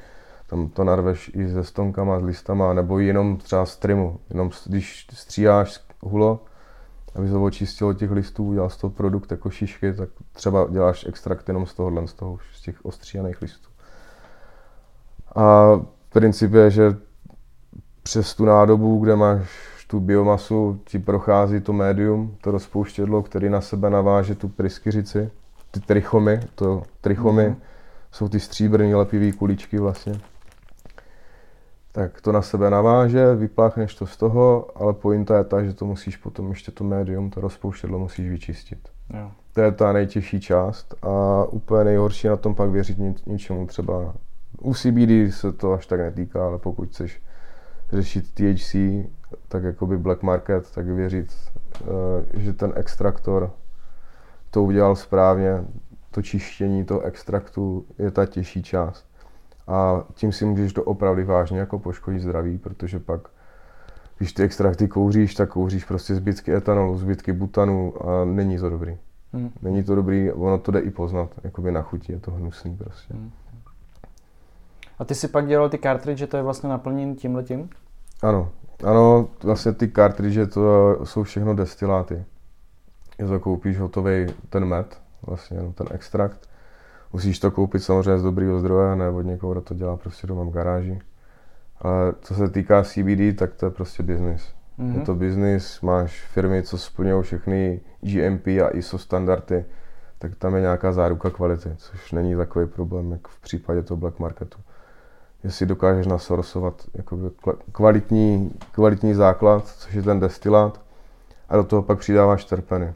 tam to narveš i se stonkama, s listama, nebo jenom třeba z trimu, jenom když stříháš hulo, aby se očistil od těch listů, udělal z toho produkt jako šišky, tak třeba děláš extrakt jenom z tohohle, z toho, z těch ostříhaných listů. A princip je, že přes tu nádobu, kde máš tu biomasu, ti prochází to médium, to rozpouštědlo, který na sebe naváže tu pryskyřici, ty trichomy, to trichomy, Mhm. jsou ty stříbrný lepivý kuličky vlastně. Tak to na sebe naváže, vypláchneš to z toho, ale pointa je ta, že to musíš potom ještě to médium, to rozpouštědlo musíš vyčistit. Jo. To je ta nejtěžší část a úplně nejhorší na tom pak věřit něčemu třeba. U CBD se to až tak netýká, ale pokud chceš řešit THC, tak jakoby black market, tak věřit, eh, že ten extraktor to udělal správně, to čištění toho extraktu je ta těžší část. A tím si můžeš to opravdu vážně jako poškodit zdraví, protože pak, když ty extrakty kouříš, tak kouříš prostě zbytky etanolu, zbytky butanu a není to dobrý. Hmm. Není to dobrý, ono to jde i poznat, jakoby na chuti je to hnusný prostě. Hmm. A ty si pak dělal ty cartridge, to je vlastně naplněn tímhletím? Ano, ano, vlastně ty cartridge to jsou všechno destiláty. Je to koupíš hotový ten med, vlastně ten extrakt. Musíš to koupit samozřejmě z dobrého zdroje, ne od někoho, kdo to dělá prostě doma v garáži. Ale co se týká CBD, tak to je prostě biznis. Mm-hmm. Je mhm. to biznis, máš firmy, co splňují všechny GMP a ISO standardy, tak tam je nějaká záruka kvality, což není takový problém, jak v případě toho black marketu. Jestli dokážeš nasorsovat kvalitní, kvalitní základ, což je ten destilát, a do toho pak přidáváš terpeny.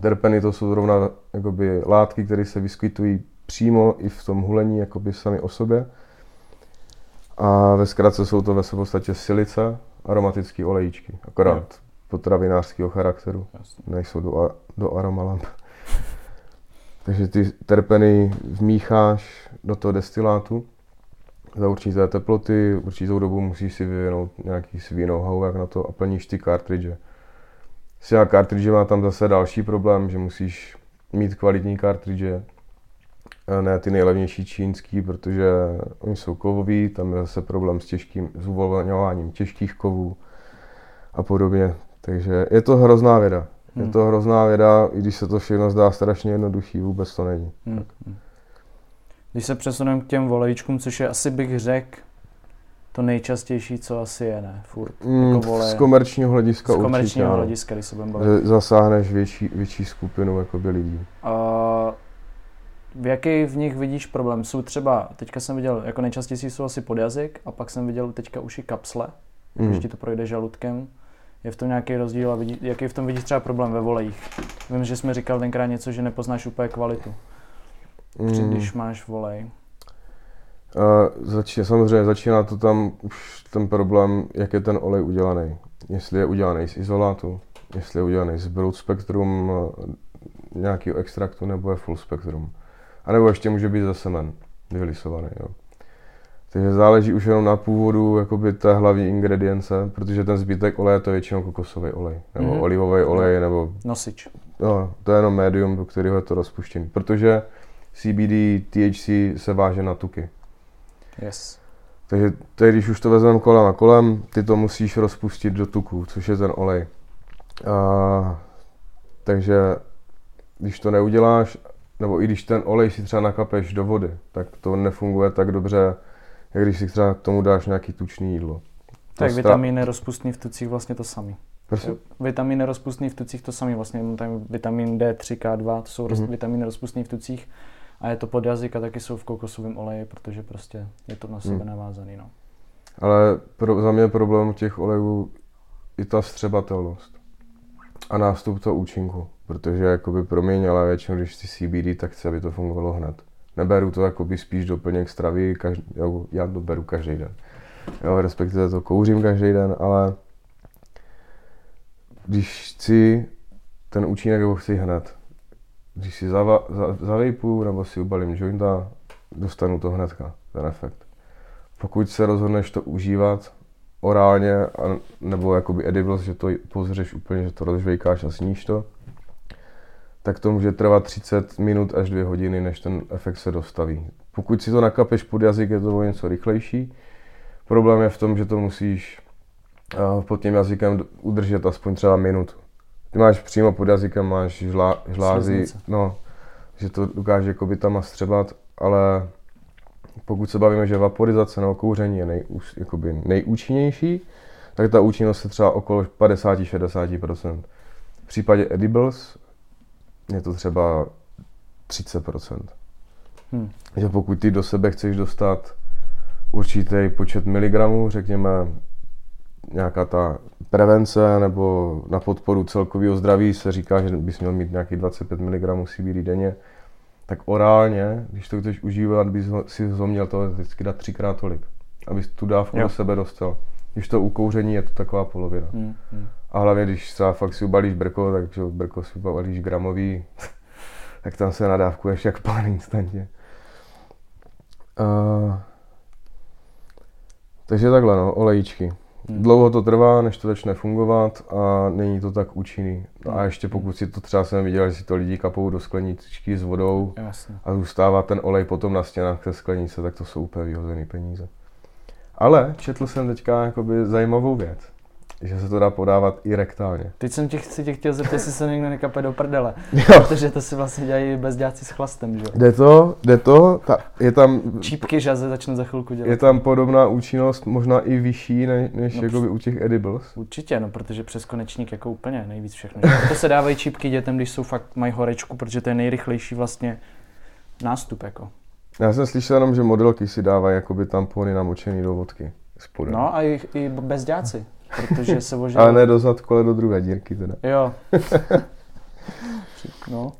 Terpeny to jsou zrovna jakoby, látky, které se vyskytují přímo i v tom hulení jakoby sami o sobě. A ve zkratce jsou to ve podstatě silice, aromatické olejčky, akorát no. potravinářského charakteru, Jasně. nejsou do, do aromalamp. Takže ty terpeny vmícháš do toho destilátu za určité teploty, určitou dobu musíš si vyvinout nějaký svý know-how, jak na to a plníš ty cartridge. Si na cartridge má tam zase další problém, že musíš mít kvalitní cartridge, ne ty nejlevnější čínský, protože oni jsou kovový, tam je zase problém s těžkým, s uvolňováním těžkých kovů a podobně. Takže je to hrozná věda. Hmm. Je to hrozná věda, i když se to všechno zdá strašně jednoduchý, vůbec to není. Hmm. Tak. Když se přesuneme k těm volejčkům, což je asi bych řekl to nejčastější, co asi je, ne? Furt. Mm, jako vole, z komerčního hlediska Z komerčního určitě, hlediska, když se budeme bavit. Zasáhneš větší, větší skupinu jakoby lidí. A v jaký v nich vidíš problém? Jsou třeba, teďka jsem viděl, jako nejčastější jsou asi podjazyk a pak jsem viděl teďka už i kapsle, mm. když ti to projde žaludkem. Je v tom nějaký rozdíl a vidí, jaký v tom vidíš třeba problém ve volejích? Vím, že jsme říkal tenkrát něco, že nepoznáš úplně kvalitu, mm. když máš volej. Uh, začíná, samozřejmě začíná to tam už ten problém, jak je ten olej udělaný. Jestli je udělaný z izolátu, jestli je udělaný z broad spectrum nějakého extraktu nebo je full spectrum. A nebo ještě může být ze semen vylisovaný. Jo. Takže záleží už jenom na původu jakoby té hlavní ingredience, protože ten zbytek oleje to je většinou kokosový olej, nebo mm-hmm. olivový olej, nebo... Nosič. No, to je jenom médium, do kterého je to rozpuštěný. Protože CBD, THC se váže na tuky. Yes. Takže teď, když už to vezmeme kolem a kolem, ty to musíš rozpustit do tuku, což je ten olej. A, takže když to neuděláš nebo i když ten olej si třeba nakapeš do vody, tak to nefunguje tak dobře, jak když si třeba k tomu dáš nějaký tučný jídlo. Tak stra... vitamíny rozpustný v tucích vlastně to samý. Prosím? Vitamíny rozpustný v tucích to samý, vlastně tam vitamin D3, K2, to jsou mm-hmm. vitamíny rozpustný v tucích a je to pod jazyk a taky jsou v kokosovém oleji, protože prostě je to na sebe mm. navázaný. No. Ale pro, za mě problém těch olejů i ta střebatelnost a nástup toho účinku. Protože jakoby promiň, ale většinou, když si CBD, tak chci, aby to fungovalo hned. Neberu to jakoby spíš doplněk stravy, každý, já to beru každý den. Jo, respektive to kouřím každý den, ale když chci ten účinek, ho chci hned. Když si zava, za, zavejpu nebo si ubalím jointa, dostanu to hnedka, ten efekt. Pokud se rozhodneš to užívat orálně, a, nebo jakoby edibles, že to pozřeš úplně, že to rozžvejkáš a sníš to, tak to může trvat 30 minut až 2 hodiny, než ten efekt se dostaví. Pokud si to nakapeš pod jazyk, je to o něco rychlejší. Problém je v tom, že to musíš eh, pod tím jazykem udržet aspoň třeba minutu. Ty máš přímo pod jazykem, máš žlá, žlázy, no, že to dokáže by tam střebat, ale pokud se bavíme, že vaporizace nebo kouření je nej, jakoby nejúčinnější, tak ta účinnost je třeba okolo 50-60%. V případě edibles je to třeba 30%. Hmm. Že pokud ty do sebe chceš dostat určitý počet miligramů, řekněme nějaká ta prevence nebo na podporu celkového zdraví se říká, že bys měl mít nějaký 25 mg CBD denně, tak orálně, když to chceš užívat, bys ho, si ho měl to vždycky dát třikrát tolik, abys tu dávku jo. do sebe dostal. Když to u kouření je to taková polovina. Hmm, hmm. A hlavně, když se fakt si ubalíš brko, tak že brko si ubalíš gramový, tak tam se nadávkuješ jak pán instantně. Uh, takže takhle, no, olejíčky. Hmm. Dlouho to trvá, než to začne fungovat a není to tak účinný. Hmm. A ještě pokud si to třeba jsem viděl, že si to lidi kapou do skleničky s vodou Jasně. a zůstává ten olej potom na stěnách té sklenice, tak to jsou úplně vyhozený peníze. Ale četl jsem teďka jakoby zajímavou věc že se to dá podávat i rektálně. Teď jsem tě, si tě chtěl zeptat, jestli se někdo nekape do prdele. Jo. Protože to si vlastně dělají bezděláci s chlastem, že jo? Jde to, jde to, ta, je tam... Čípky žaze začne za chvilku dělat. Je tam podobná účinnost, možná i vyšší ne, než no, jakoby u těch edibles? Určitě, no, protože přes konečník jako úplně nejvíc všechno. to se dávají čípky dětem, když jsou fakt, mají horečku, protože to je nejrychlejší vlastně nástup, jako. Já jsem slyšel jenom, že modelky si dávají jakoby tampony namočený do vodky. Spodem. No a i, i bezděláci protože se ožil... ale ne do zadku, ale do druhé dírky teda. Jo. no.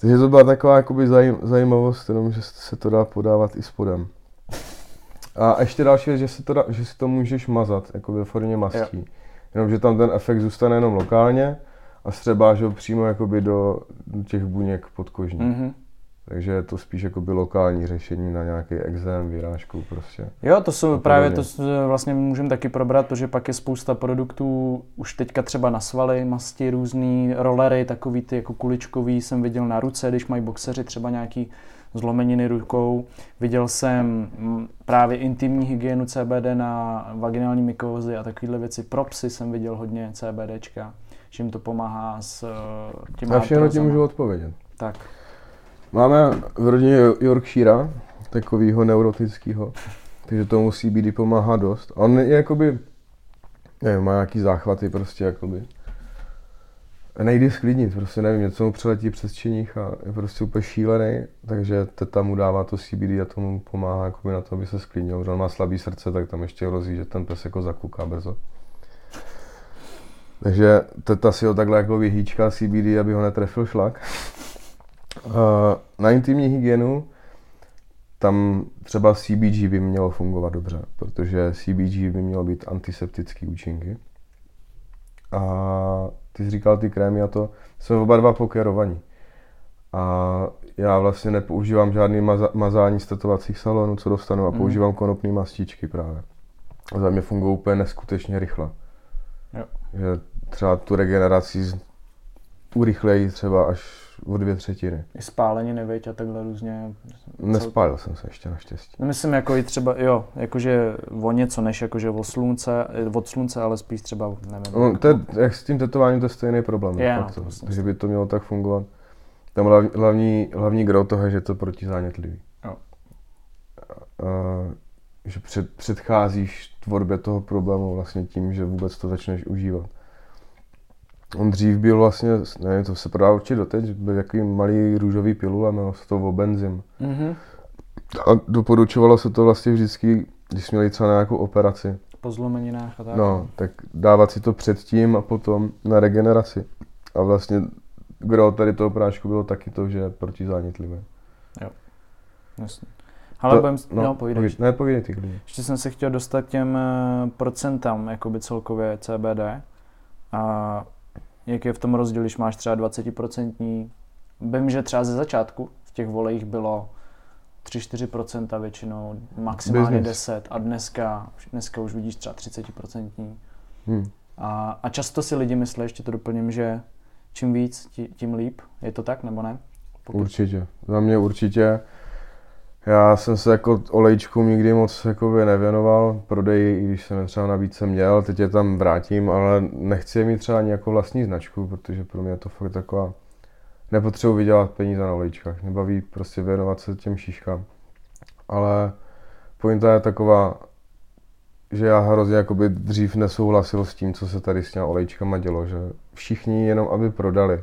Takže to byla taková jakoby zajím, zajímavost, jenom, že se to dá podávat i spodem. A ještě další věc, že, se to dá, že si to můžeš mazat, jako ve formě mastí. Jenomže tam ten efekt zůstane jenom lokálně a střebáš ho přímo jakoby do, do těch buněk podkožních. Mm-hmm. Takže je to spíš jako by lokální řešení na nějaký exém, vyrážku prostě. Jo, to jsou právě, to vlastně můžeme taky probrat, protože pak je spousta produktů, už teďka třeba na svaly, masti, různý rollery, takový ty jako kuličkový jsem viděl na ruce, když mají boxeři třeba nějaký zlomeniny rukou. Viděl jsem mm, právě intimní hygienu CBD na vaginální mykózy a takovéhle věci. Pro psy jsem viděl hodně CBDčka, že jim to pomáhá s eh, těmi A všechno ti můžu odpovědět. Tak. Máme v rodině Yorkshire, takového neurotického, takže to musí být i pomáhá dost. On je jakoby, nevím, má nějaký záchvaty prostě jakoby. Nejde sklidnit, prostě nevím, něco mu přeletí přes činích a je prostě úplně šílený, takže teta mu dává to CBD a tomu pomáhá jakoby na to, aby se sklidnil. Když on má slabý srdce, tak tam ještě hrozí, že ten pes jako zakuká brzo. Takže teta si ho takhle jako vyhýčká CBD, aby ho netrefil šlak. Na intimní hygienu tam třeba CBG by mělo fungovat dobře, protože CBG by mělo být antiseptický účinky. A ty jsi říkal ty krémy a to, jsou oba dva pokerovaní. A já vlastně nepoužívám žádný maza- mazání z tetovacích salonů, co dostanu, a mm. používám konopné mastičky právě. A za mě fungují úplně neskutečně rychle. Jo. Že třeba tu regeneraci urychlejí třeba až o dvě třetiny. I spálení nevěď a takhle různě. Nespálil jsem se ještě naštěstí. No myslím jako i třeba, jo, jakože o něco než jakože o slunce, od slunce, ale spíš třeba, nevím. No, to je, jak s tím tetováním to je stejný problém. Je, fakt, no, to, takže by to mělo tak fungovat. Tam hlavní, hlavní, hlavní gro toho je, že to protizánětlivý. Jo. A, že před, předcházíš tvorbě toho problému vlastně tím, že vůbec to začneš užívat. On dřív byl vlastně, ne, to se prodá určitě doteď, byl jaký malý růžový pilula, jmenovalo se to Obenzym. Mm-hmm. A doporučovalo se to vlastně vždycky, když měli třeba nějakou operaci. Po zlomeninách a tak. No, tak dávat si to předtím a potom na regeneraci. A vlastně gro tady toho prášku bylo taky to, že je protizánětlivé. Jo, jasně. Ale to, budem, no, no povídej. Ne, povídej ty klidně. Ještě jsem se chtěl dostat těm eh, procentám, jakoby celkově CBD. A jak je v tom rozdíl, když máš třeba 20%. Vím, že třeba ze začátku v těch volejích bylo 3-4% většinou, maximálně Business. 10 a dneska, dneska už vidíš třeba 30%. Hmm. A, a často si lidi myslí, ještě to doplním, že čím víc, tím líp. Je to tak, nebo ne? Pokud... Určitě. Za mě určitě. Já jsem se jako olejčku nikdy moc jakoby nevěnoval, prodej, i když jsem třeba nabídce měl, teď je tam vrátím, ale nechci mít třeba ani jako vlastní značku, protože pro mě je to fakt taková, nepotřebuji vydělat peníze na olejčkách, nebaví prostě věnovat se těm šíškám. Ale pointa je taková, že já hrozně jakoby dřív nesouhlasil s tím, co se tady s těma olejčkama dělo, že všichni jenom aby prodali,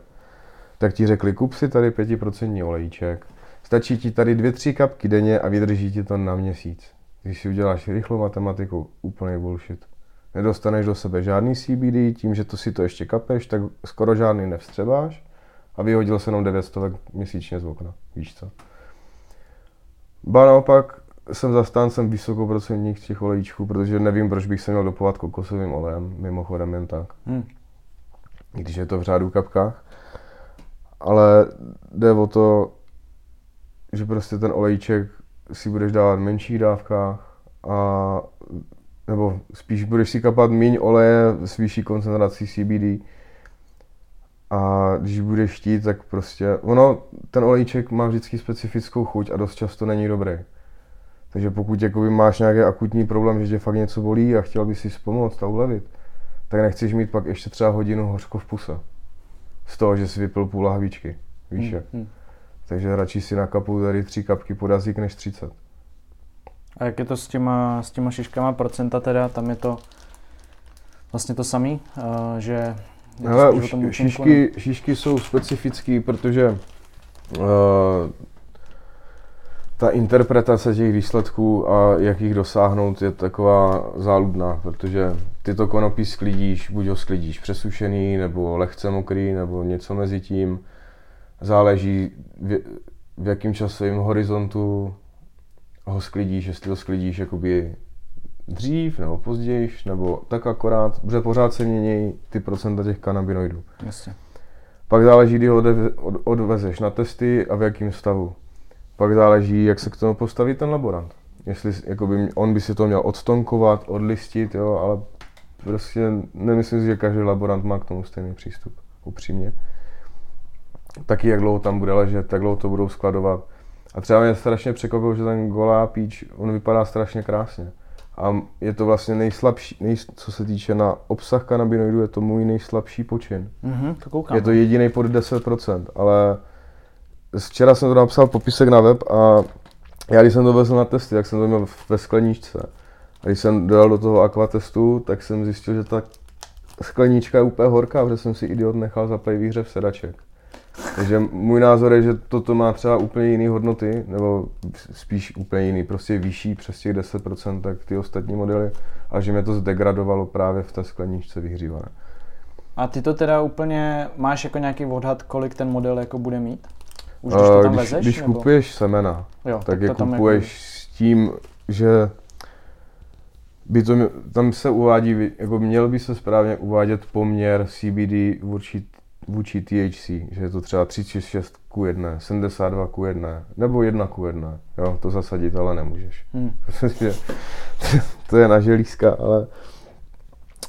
tak ti řekli, kup si tady 5% olejček, Stačí ti tady dvě, tři kapky denně a vydrží ti to na měsíc. Když si uděláš rychlou matematiku, úplný bullshit. Nedostaneš do sebe žádný CBD, tím, že to si to ještě kapeš, tak skoro žádný nevstřebáš a vyhodil se jenom 900 měsíčně z okna. Víš co? Ba naopak jsem zastáncem vysokoprocentních těch olejčků, protože nevím, proč bych se měl dopovat kokosovým olejem, mimochodem jen tak. Hmm. Když je to v řádu kapkách. Ale jde o to, že prostě ten olejček si budeš dávat v menších dávkách a nebo spíš budeš si kapat méně oleje s vyšší koncentrací CBD a když budeš chtít, tak prostě, ono, ten olejček má vždycky specifickou chuť a dost často není dobrý. Takže pokud jakoby máš nějaký akutní problém, že tě fakt něco bolí a chtěl bys si pomoct a ulevit, tak nechceš mít pak ještě třeba hodinu hořko v puse. Z toho, že jsi vypil půl lahvičky. Víš hmm? Hmm. Takže radši si nakapu tady tři kapky pod jazyk než 30. A jak je to s těma, s těma šiškama procenta teda? Tam je to vlastně to samý, uh, že... Hele, už šišky, šišky jsou specifický, protože uh, ta interpretace těch výsledků a jak jich dosáhnout je taková záludná, protože ty to konopí sklidíš, buď ho sklidíš přesušený, nebo lehce mokrý, nebo něco mezi tím. Záleží v, v jakém časovém horizontu ho sklidíš, jestli ho sklidíš jakoby dřív nebo později, nebo tak akorát, protože pořád se mění ty procenta těch kanabinoidů. Jasně. Pak záleží, kdy ho odvezeš na testy a v jakém stavu. Pak záleží, jak se k tomu postaví ten laborant. Jestli jakoby, on by si to měl odstonkovat, odlistit, jo, ale prostě nemyslím si, že každý laborant má k tomu stejný přístup, upřímně. Taky jak dlouho tam bude ležet, jak dlouho to budou skladovat. A třeba mě strašně překvapilo, že ten golá píč, on vypadá strašně krásně. A je to vlastně nejslabší, nej, co se týče na obsah kanabinoidu, je to můj nejslabší počin. Mm-hmm, to koukám. Je to jediný pod 10%, ale včera jsem to napsal popisek na web a já když jsem to vezl na testy, tak jsem to měl ve skleničce. A když jsem dodal do toho akvatestu, tak jsem zjistil, že ta sklenička je úplně horká, protože jsem si idiot nechal zaplit výhřev sedaček. Takže můj názor je, že toto má třeba úplně jiné hodnoty, nebo spíš úplně jiný, prostě vyšší přes těch 10%, tak ty ostatní modely, a že mě to zdegradovalo právě v té skleničce vyhřívané. A ty to teda úplně máš jako nějaký odhad, kolik ten model jako bude mít? Už když to tam když, vezeš? Když nebo? kupuješ semena, jo, tak, tak je kupuješ jako... s tím, že by to, tam se uvádí, jako měl by se správně uvádět poměr CBD vůči, vůči THC, že je to třeba 36 ku 1, 72 ku 1, nebo 1 ku 1, jo, to zasadit ale nemůžeš. Hmm. to je na želízka, ale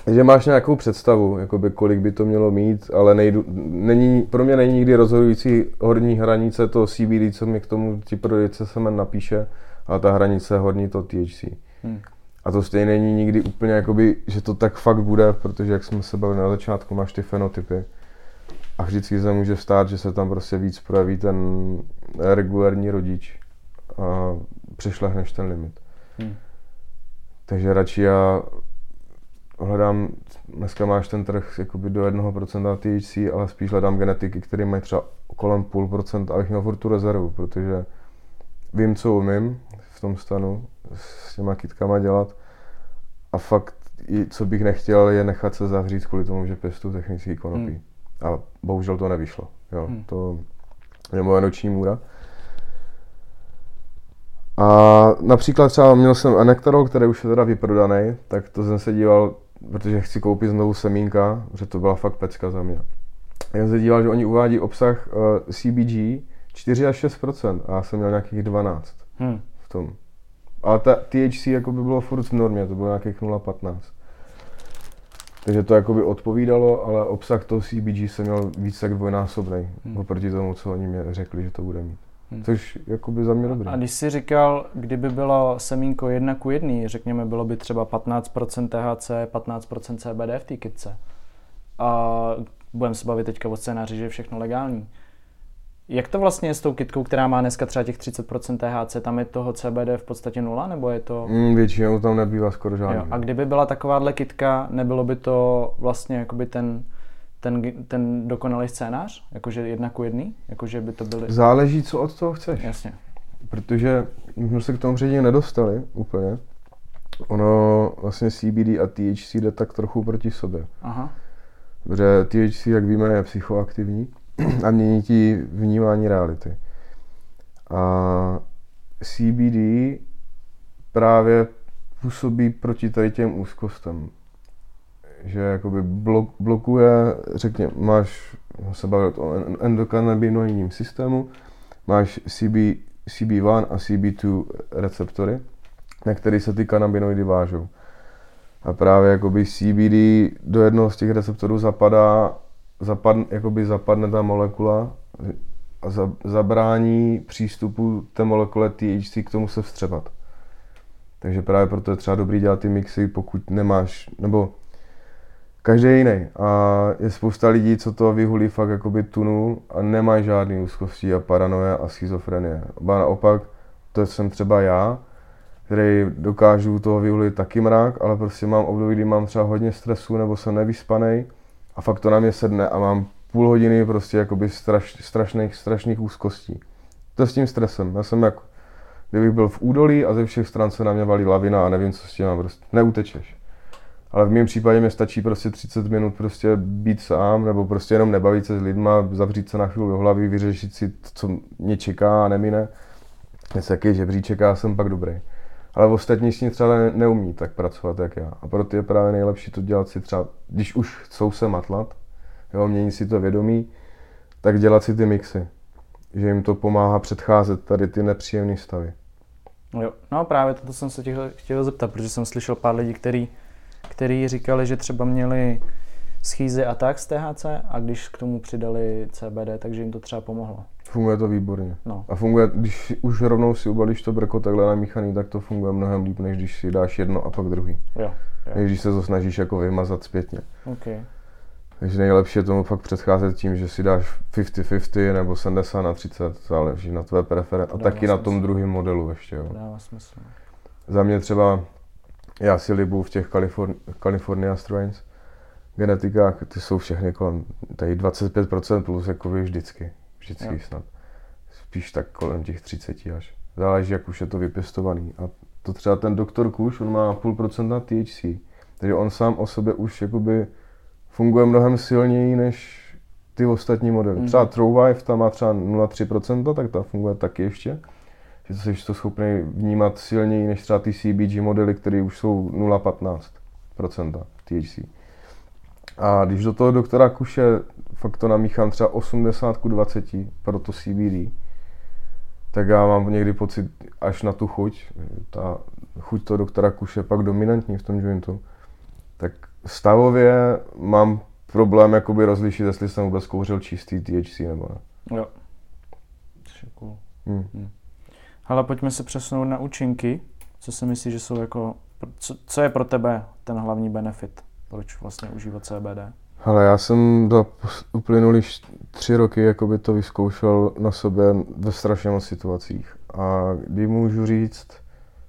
že máš nějakou představu, jakoby kolik by to mělo mít, ale nejdu, není, pro mě není nikdy rozhodující horní hranice to CBD, co mi k tomu ti prodejce semen napíše, ale ta hranice horní to THC. Hmm. A to stejně není nikdy úplně, jakoby, že to tak fakt bude, protože jak jsme se bavili na začátku, máš ty fenotypy. A vždycky se může stát, že se tam prostě víc projeví ten regulární rodič a přešlehneš ten limit. Hmm. Takže radši já hledám, dneska máš ten trh jakoby do 1% THC, ale spíš hledám genetiky, které mají třeba kolem půl procent, abych měl furt tu rezervu, protože vím, co umím v tom stanu s těma kytkama dělat a fakt, co bych nechtěl, je nechat se zavřít kvůli tomu, že pěstu technický konopí. Hmm. A bohužel to nevyšlo. Jo. Hmm. To je moje noční můra. A například třeba měl jsem Anektarol, který už je teda vyprodaný, tak to jsem se díval protože chci koupit znovu semínka, protože to byla fakt pecka za mě. Já jsem se díval, že oni uvádí obsah uh, CBG 4 až 6% a já jsem měl nějakých 12 hmm. v tom. Ale ta THC jako by bylo furt v normě, to bylo nějakých 0,15. Takže to jako by odpovídalo, ale obsah toho CBG jsem měl víc jak dvojnásobný hmm. oproti tomu, co oni mě řekli, že to bude mít. Hmm. Což by za mě dobrý. A když jsi říkal, kdyby bylo semínko jedna ku jedný, řekněme, bylo by třeba 15% THC, 15% CBD v té kytce. A budeme se bavit teďka o scénáři, že je všechno legální. Jak to vlastně je s tou kitkou, která má dneska třeba těch 30% THC, tam je toho CBD v podstatě nula, nebo je to... Mm, většinou tam nebývá skoro žádný. Jo. A kdyby byla takováhle kitka, nebylo by to vlastně jakoby ten ten, ten dokonalý scénář? Jakože jedna ku jedný? Jakože by to byly... Záleží, co od toho chceš. Jasně. Protože my jsme se k tomu předtím nedostali úplně. Ono, vlastně CBD a THC jde tak trochu proti sobě. Aha. Protože THC, jak víme, je psychoaktivní a mění ti vnímání reality. A CBD právě působí proti tady těm úzkostem. Že jakoby blok, blokuje, řekně, máš, se bavit o endokanabinoidním systému, máš CB, CB1 a CB2 receptory, na který se ty kanabinoidy vážou. A právě jakoby CBD do jednoho z těch receptorů zapadá, zapad, jakoby zapadne ta molekula a za, zabrání přístupu té molekule THC k tomu se vstřebat. Takže právě proto je třeba dobrý dělat ty mixy, pokud nemáš, nebo každý jiný. A je spousta lidí, co to vyhulí fakt jakoby tunu a nemají žádný úzkosti a paranoje a schizofrenie. Ba naopak, to jsem třeba já, který dokážu toho vyhulit taky mrak, ale prostě mám období, kdy mám třeba hodně stresu nebo jsem nevyspanej a fakt to na mě sedne a mám půl hodiny prostě jakoby straš, strašných, strašných úzkostí. To s tím stresem. Já jsem jako, kdybych byl v údolí a ze všech stran se na mě valí lavina a nevím, co s tím mám, prostě neutečeš. Ale v mém případě mi stačí prostě 30 minut prostě být sám, nebo prostě jenom nebavit se s lidma, zavřít se na chvíli do hlavy, vyřešit si to, co mě čeká a nemine. Něco jaký žebříček a jsem pak dobrý. Ale ostatní s ní třeba ne, neumí tak pracovat, jak já. A proto je právě nejlepší to dělat si třeba, když už chcou se matlat, jo, mění si to vědomí, tak dělat si ty mixy. Že jim to pomáhá předcházet tady ty nepříjemné stavy. Jo, no právě toto jsem se chtěl, chtěl zeptat, protože jsem slyšel pár lidí, který, který říkali, že třeba měli schýzy a tak z THC a když k tomu přidali CBD, takže jim to třeba pomohlo. Funguje to výborně. No. A funguje, když už rovnou si ubalíš to brko takhle namíchaný, tak to funguje mnohem líp, než když si dáš jedno a pak druhý. Jo, jo. Než když se to snažíš jako vymazat zpětně. Okay. Takže nejlepší je tomu fakt předcházet tím, že si dáš 50-50 nebo 70 na 30, záleží na tvé preference. A taky na tom smysl. druhém modelu ještě. Jo. Dává smysl. Za mě třeba, já si libu v těch Californ- California strains, genetikách, ty jsou všechny kolem, tady 25% plus jako vždycky, vždycky Jo. snad. Spíš tak kolem těch 30 až. Záleží, jak už je to vypěstovaný. A to třeba ten doktor Kuš, on má půl procenta THC, takže on sám o sobě už jakoby funguje mnohem silněji než ty ostatní modely. Mhm. Třeba Trowwife, ta má třeba 0,3%, tak ta funguje taky ještě. Že jsi to schopný vnímat silněji než třeba ty CBG modely, které už jsou 0,15% THC. A když do toho doktora Kuše fakt to namíchám třeba 80 ku 20 pro to CBD, tak já mám někdy pocit až na tu chuť, ta chuť toho doktora Kuše pak dominantní v tom jointu, tak stavově mám problém jakoby rozlišit, jestli jsem vůbec kouřil čistý THC nebo ne. Jo. Což je cool. Hm. Ale pojďme se přesunout na účinky. Co si myslíš, že jsou jako, co, co je pro tebe ten hlavní benefit? Proč vlastně užívat CBD? Ale já jsem za uplynulý tři roky jakoby to vyzkoušel na sobě ve strašně moc situacích. A kdy můžu říct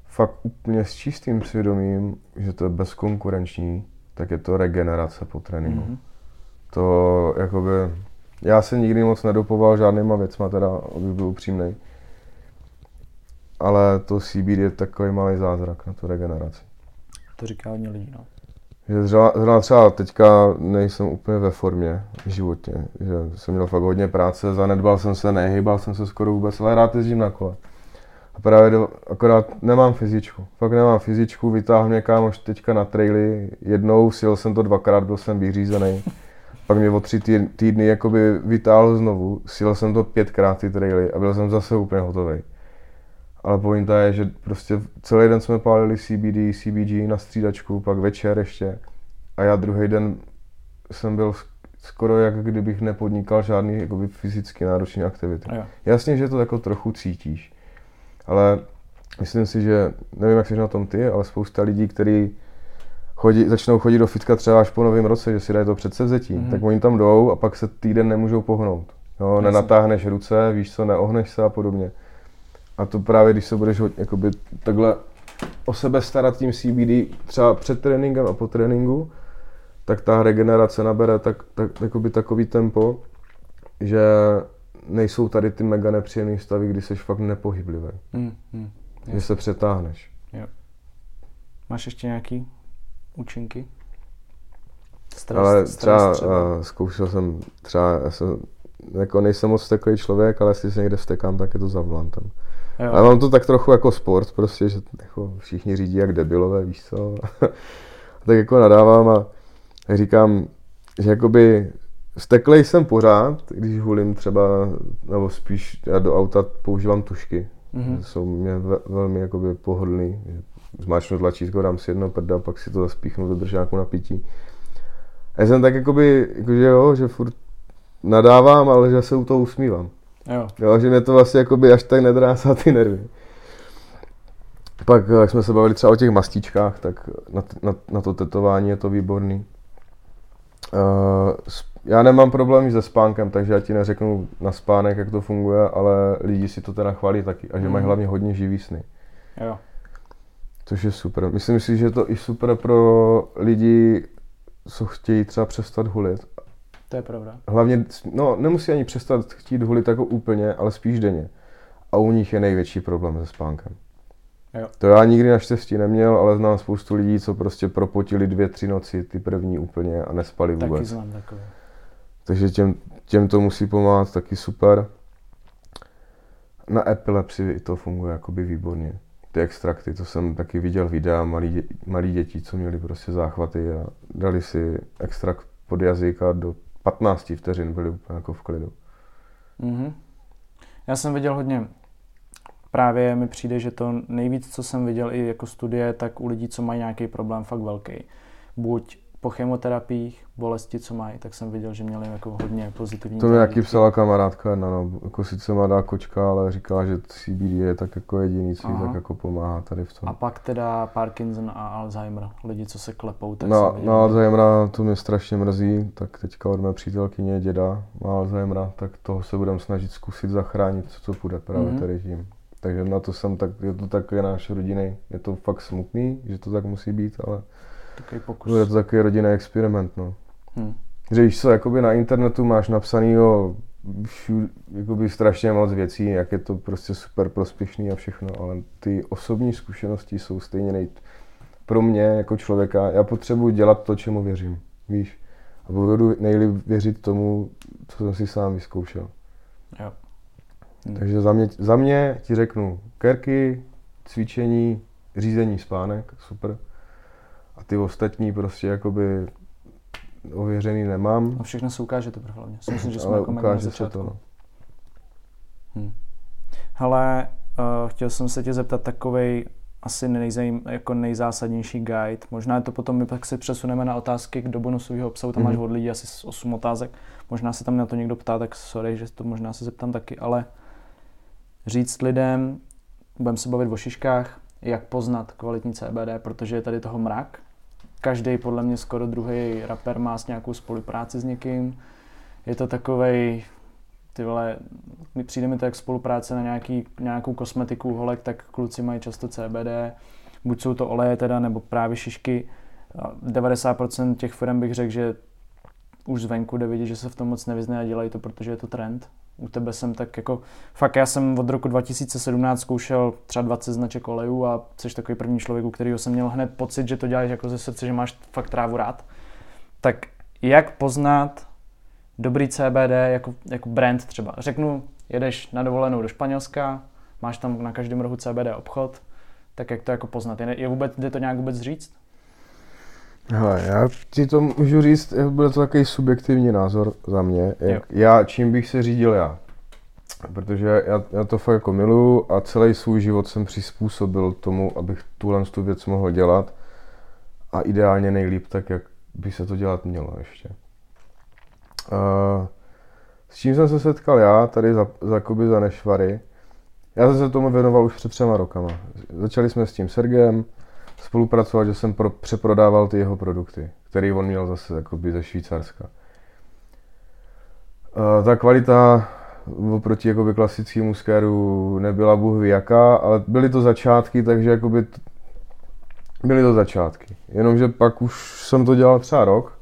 fakt úplně s čistým svědomím, že to je bezkonkurenční, tak je to regenerace po tréninku. Mhm. To jakoby, já se nikdy moc nedopoval žádnýma věcma, teda, abych byl upřímnej. Ale to CBD je takový malý zázrak na tu regeneraci. To říká hodně lidí, no. Že zrovna, zrovna třeba teďka nejsem úplně ve formě životně, že jsem měl fakt hodně práce, zanedbal jsem se, nehýbal jsem se skoro vůbec, ale rád jezdím na kole. A právě do, akorát nemám fyzičku, fakt nemám fyzičku, vytáhl mě kámoš teďka na traily, jednou sjel jsem to dvakrát, byl jsem vyřízený. Pak mě o tři tý- týdny jakoby vytáhl znovu, sjel jsem to pětkrát ty traily a byl jsem zase úplně hotový. Ale pointa je, že prostě celý den jsme pálili CBD, CBG na střídačku, pak večer ještě. A já druhý den jsem byl sk- skoro jak kdybych nepodnikal žádný jakoby, fyzicky náročné aktivity. Jo. Jasně, že to jako trochu cítíš, ale myslím si, že nevím, jak jsi na tom ty, ale spousta lidí, kteří chodí, začnou chodit do fitka třeba až po novém roce, že si dají to předsevzetí, Mhm. mm-hmm. tak oni tam jdou a pak se týden nemůžou pohnout. Jo, Jasně. nenatáhneš ruce, víš co, neohneš se a podobně. A to právě, když se budeš ho- jakoby takhle o sebe starat tím CBD třeba před tréninkem a po tréninku, tak ta regenerace nabere tak, tak, jakoby takový tempo, že nejsou tady ty mega nepříjemné stavy, kdy jsi fakt nepohyblivý, Mm, mm. že se přetáhneš. Máš ještě nějaký účinky? Stres, ale třeba, stres třeba. Uh, zkoušel jsem třeba, já jsem, jako nejsem moc steklý člověk, ale jestli se někde vstekám, tak je to za volantem. Jo. Ale mám to tak trochu jako sport, prostě, že jako všichni řídí jak debilové, víš co. tak jako nadávám a říkám, že jakoby steklej jsem pořád, když hulím třeba, nebo spíš já do auta používám tušky. Mm-hmm. Jsou mě ve, velmi jakoby pohodlný. Zmáčknu tlačítko, dám si jedno prda, pak si to zaspíchnu do držáku na pití. A já jsem tak jakoby, jakože jo, že furt nadávám, ale že se u toho usmívám. Jo. jo že mě to vlastně jakoby až tak nedrásá ty nervy. Pak, jak jsme se bavili třeba o těch mastičkách, tak na, na, na to tetování je to výborný. Uh, já nemám problémy se spánkem, takže já ti neřeknu na spánek, jak to funguje, ale lidi si to teda chválí taky a že mm. mají mhm. hlavně hodně živý sny. Jo. Což je super. Myslím si, že je to i super pro lidi, co chtějí třeba přestat hulit. To je pravda. Hlavně, no nemusí ani přestat chtít hulit jako úplně, ale spíš denně. A u nich je největší problém se spánkem. Jo. To já nikdy naštěstí neměl, ale znám spoustu lidí, co prostě propotili dvě, tři noci, ty první úplně a nespali vůbec. Taky znám takové. Takže těm, těm to musí pomáhat taky super. Na epilepsii to funguje jakoby výborně. Ty extrakty, to jsem taky viděl videa malí, dě, malí děti, co měli prostě záchvaty a dali si extrakt pod jazyk a do 15 vteřin byli úplně jako v klidu. Mm-hmm. Já jsem viděl hodně právě mi přijde, že to nejvíc, co jsem viděl i jako studie, tak u lidí, co mají nějaký problém fakt velký. Buď po chemoterapiích, bolesti, co mají, tak jsem viděl, že měli jako hodně pozitivní. To mi jaký psala kamarádka, no, no, jako sice mladá kočka, ale říkala, že CBD je tak jako jediný, co tak jako pomáhá tady v tom. A pak teda Parkinson a Alzheimer, lidi, co se klepou, tak no, viděl, no Alzheimera to mě strašně mrzí, tak teďka od mé přítelkyně děda má Alzheimera, tak toho se budeme snažit zkusit zachránit, co to půjde právě mm-hmm. tady tím. Takže na to jsem tak, je to takový náš rodinný, je to fakt smutný, že to tak musí být, ale takový pokus. bude to takový rodinný experiment, no. Hmm. Že víš co, jakoby na internetu máš napsanýho všude, jakoby strašně moc věcí, jak je to prostě super prospěšný a všechno, ale ty osobní zkušenosti jsou stejně nej... Pro mě jako člověka, já potřebuji dělat to, čemu věřím, víš. A budu nejlíp věřit tomu, co jsem si sám vyzkoušel. Jo. Hmm. Takže za mě, za mě ti řeknu kerky, cvičení, řízení spánek, super. Ty ostatní prostě jakoby ověřený nemám. A všechno se ukáže teprve hlavně. myslím, že jsme Ale jako ukáže se to. No. Hmm. Hele, uh, chtěl jsem se tě zeptat takovej asi nejzajím, jako nejzásadnější guide. Možná je to potom, my pak se přesuneme na otázky do bonusového obsahu, tam mm-hmm. máš mhm. od lidí asi 8 otázek. Možná se tam na to někdo ptá, tak sorry, že to možná se zeptám taky, ale říct lidem, budeme se bavit o šiškách, jak poznat kvalitní CBD, protože je tady toho mrak. Každý podle mě skoro druhý rapper má s nějakou spolupráci s někým. Je to takovej, ty vole, přijde mi to jak spolupráce na nějaký, nějakou kosmetiku holek, tak kluci mají často CBD. Buď jsou to oleje teda, nebo právě šišky. 90% těch firm bych řekl, že už zvenku jde vidět, že se v tom moc nevyznají a dělají to, protože je to trend u tebe jsem tak jako, fakt já jsem od roku 2017 zkoušel třeba 20 značek olejů a jsi takový první člověk, u kterého jsem měl hned pocit, že to děláš jako ze srdce, že máš fakt trávu rád. Tak jak poznat dobrý CBD jako, jako brand třeba? Řeknu, jedeš na dovolenou do Španělska, máš tam na každém rohu CBD obchod, tak jak to jako poznat? Je, je vůbec, jde to nějak vůbec říct? Hele, já ti to můžu říct, bude to takový subjektivní názor za mě, jak já, čím bych se řídil já. Protože já, já to fakt jako miluju a celý svůj život jsem přizpůsobil tomu, abych tuhle tu věc mohl dělat a ideálně nejlíp tak, jak by se to dělat mělo ještě. Uh, s čím jsem se setkal já tady za, za, za Nešvary? Já jsem se tomu věnoval už před třema rokama. Začali jsme s tím Sergem, spolupracovat, že jsem pro, přeprodával ty jeho produkty, který on měl zase jakoby ze Švýcarska. Uh, ta kvalita oproti jakoby klasickému skéru nebyla bůh jaká, ale byly to začátky, takže jakoby t- byly to začátky. Jenomže pak už jsem to dělal třeba rok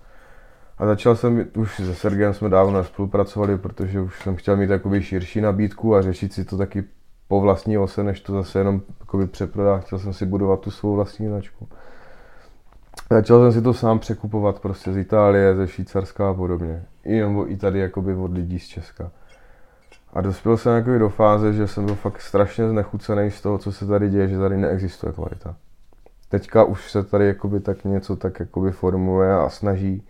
a začal jsem, už se Sergem jsme dávno spolupracovali, protože už jsem chtěl mít jakoby širší nabídku a řešit si to taky po vlastní ose, než to zase jenom jakoby přeprodá. Chtěl jsem si budovat tu svou vlastní značku. Začal jsem si to sám překupovat prostě z Itálie, ze Švýcarska a podobně. I, nebo i tady jakoby od lidí z Česka. A dospěl jsem jakoby do fáze, že jsem byl fakt strašně znechucený z toho, co se tady děje, že tady neexistuje kvalita. Teďka už se tady jakoby tak něco tak jakoby formuje a snaží.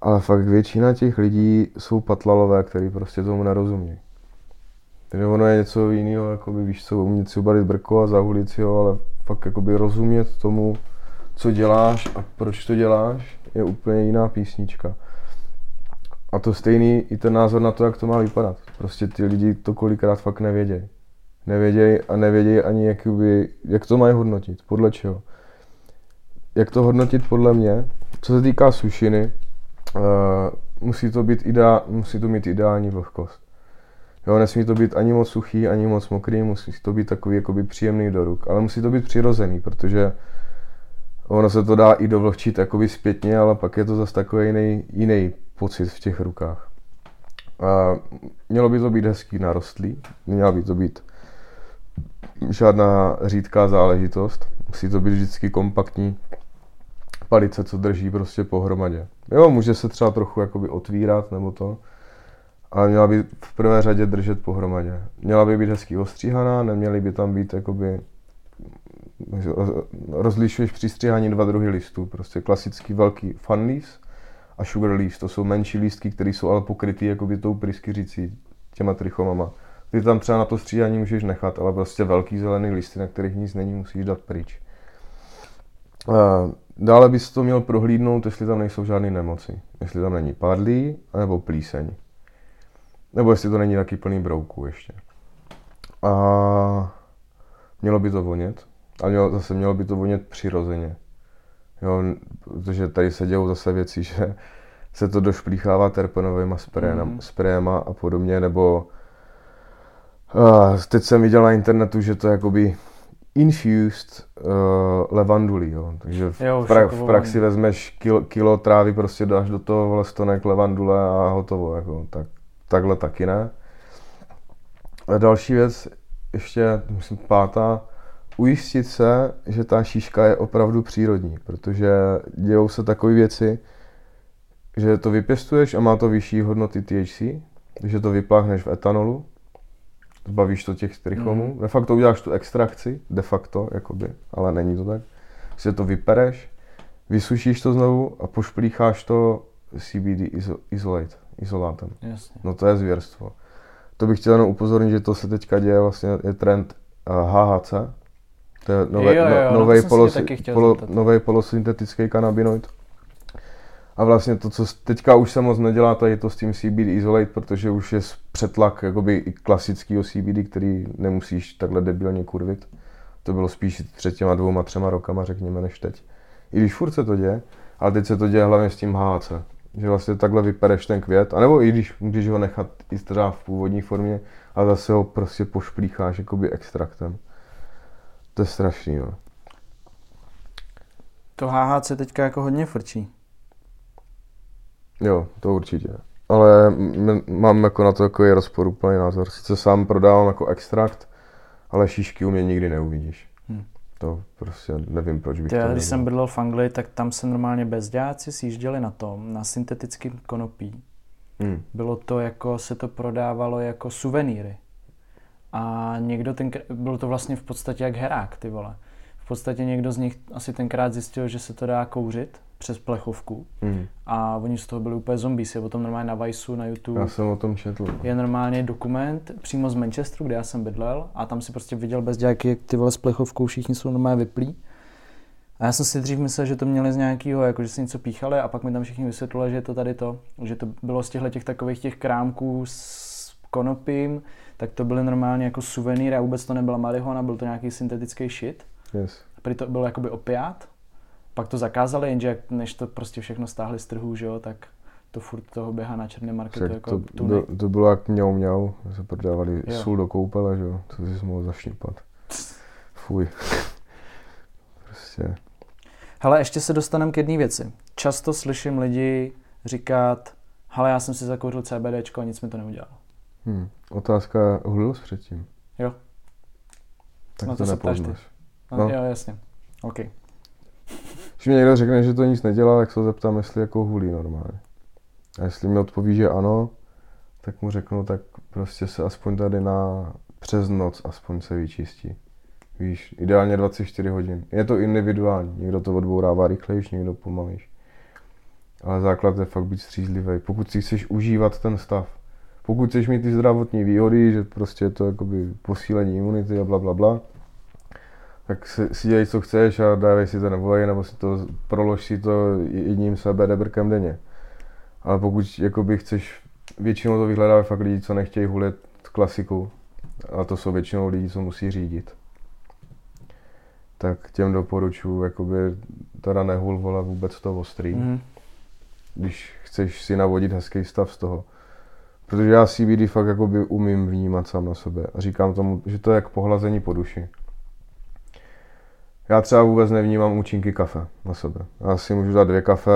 Ale fakt většina těch lidí jsou patlalové, kteří prostě tomu nerozumí. Takže ono je něco jiného, jakoby víš co, umět si ubalit brko a zahulit si ho, ale fakt jakoby rozumět tomu, co děláš a proč to děláš, je úplně jiná písnička. A to stejný i ten názor na to, jak to má vypadat. Prostě ty lidi to kolikrát fakt nevědějí. Nevědějí a nevědějí ani, jakoby, jak to mají hodnotit, podle čeho. Jak to hodnotit podle mě, co se týká sušiny, uh, musí to, být ideál, musí to mít ideální vlhkost. Jo, nesmí to být ani moc suchý, ani moc mokrý, musí to být takový jakoby příjemný do ruk, ale musí to být přirozený, protože ono se to dá i dovlhčit jakoby zpětně, ale pak je to zase takový jiný, jiný pocit v těch rukách. A mělo by to být hezký narostlý, měla by to být žádná řídká záležitost, musí to být vždycky kompaktní palice, co drží prostě pohromadě. Jo, může se třeba trochu jakoby otvírat nebo to, ale měla by v prvé řadě držet pohromadě. Měla by být hezký ostříhaná, neměly by tam být jakoby rozlišuješ při stříhání dva druhy listů. Prostě klasický velký fun leaves a sugar leaves. To jsou menší lístky, které jsou ale pokrytý jakoby tou pryskyřicí, těma trichomama. Ty tam třeba na to stříhání můžeš nechat, ale prostě velký zelený listy, na kterých nic není, musíš dát pryč. Dále bys to měl prohlídnout, jestli tam nejsou žádné nemoci. Jestli tam není padlý, nebo plíseň. Nebo jestli to není taky plný brouků ještě. A mělo by to vonět. A mělo, zase mělo by to vonět přirozeně. Jo, protože tady se dějou zase věci, že se to došplíchává terpenovými mm. sprayema a podobně, nebo uh, teď jsem viděl na internetu, že to je jakoby infused uh, levandulí, jo. takže v, jo, pra, v praxi vezmeš kilo, kilo trávy, prostě dáš do toho stonek levandule a hotovo, jako, tak, takhle taky ne. A další věc, ještě, myslím, pátá, ujistit se, že ta šíška je opravdu přírodní, protože dějou se takové věci, že to vypěstuješ a má to vyšší hodnoty THC, že to vypláchneš v etanolu, zbavíš to těch trichomů, mm. de facto uděláš tu extrakci, de facto, jakoby, ale není to tak, si to vypereš, vysušíš to znovu a pošplícháš to CBD isolate, izolátem. Jasně. No to je zvěrstvo. To bych chtěl jenom upozornit, že to se teďka děje, vlastně je trend HHC, eh, to je nový, jo, jo, no, nový, polos, polo, polosyntetický kanabinoid. A vlastně to, co teďka už se moc nedělá, to je to s tím CBD Isolate, protože už je přetlak jakoby i klasického CBD, který nemusíš takhle debilně kurvit. To bylo spíš před těma dvouma, třema rokama, řekněme, než teď. I když furt se to děje, ale teď se to děje hlavně s tím HC. Že vlastně takhle vypereš ten květ, anebo i když můžeš ho nechat i třeba v původní formě, a zase ho prostě pošplícháš jakoby extraktem. To je strašný, jo. To HHC teďka jako hodně frčí. Jo, to určitě. Ale mám jako na to jako je rozporuplný názor. Sice sám prodávám jako extrakt, ale šíšky u mě nikdy neuvidíš. To prostě nevím, proč bych Ty, to Když jsem bydlel v Anglii, tak tam se normálně bezděláci sjížděli na tom, na syntetickém konopí. Hmm. Bylo to jako, se to prodávalo jako suvenýry. A někdo ten, bylo to vlastně v podstatě jak herák, ty vole. V podstatě někdo z nich asi tenkrát zjistil, že se to dá kouřit přes plechovku mm. a oni z toho byli úplně zombies. Je o tom normálně na Viceu, na YouTube. Já jsem o tom četl. Je normálně dokument přímo z Manchesteru, kde já jsem bydlel a tam si prostě viděl bez dělaky, jak ty vole s plechovkou všichni jsou normálně vyplí. A já jsem si dřív myslel, že to měli z nějakého, jako že si něco píchali a pak mi tam všichni vysvětlili, že je to tady to, že to bylo z těchto těch takových těch krámků s konopím, tak to byly normálně jako suvenýry a vůbec to nebyla marihuana, byl to nějaký syntetický shit. Yes. Prý to bylo jakoby opiát. Pak to zakázali, jenže jak, než to prostě všechno stáhli z trhu, že jo, tak to furt toho běhá na černém marketu Však jako to, to, to, bylo jak mňau mňau, se prodávali jo. sůl do koupele, že jo, to si mohl zašňupat. Fuj. prostě. Hele, ještě se dostaneme k jedné věci. Často slyším lidi říkat, hele, já jsem si zakouřil CBDčko a nic mi to neudělalo. Hmm. Otázka, hulil jsi předtím? Jo. Tak no to, to nepoznáš. No, no. Jo, jasně. OK. Když mi někdo řekne, že to nic nedělá, tak se zeptám, jestli jako hulí normálně. A jestli mi odpoví, že ano, tak mu řeknu, tak prostě se aspoň tady na přes noc aspoň se vyčistí. Víš, ideálně 24 hodin. Je to individuální. Někdo to odbourává rychlejš, někdo pomalejš. Ale základ je fakt být střízlivý. Pokud si chceš užívat ten stav, pokud chceš mít ty zdravotní výhody, že prostě je to jakoby posílení imunity a bla, bla, bla, tak si, si dělej, co chceš a dávej si to nevolej, nebo si to, prolož si to jedním sebe debrkem denně. Ale pokud jakoby chceš, většinou to vyhledávají fakt lidi, co nechtějí hulit klasiku, a to jsou většinou lidi, co musí řídit, tak těm doporučuji, jakoby teda nehul vole vůbec to ostrý, mm. když chceš si navodit hezký stav z toho. Protože já CBD fakt jakoby umím vnímat sám na sebe a říkám tomu, že to je jak pohlazení po duši. Já třeba vůbec nevnímám účinky kafe na sebe. Já si můžu dát dvě kafe,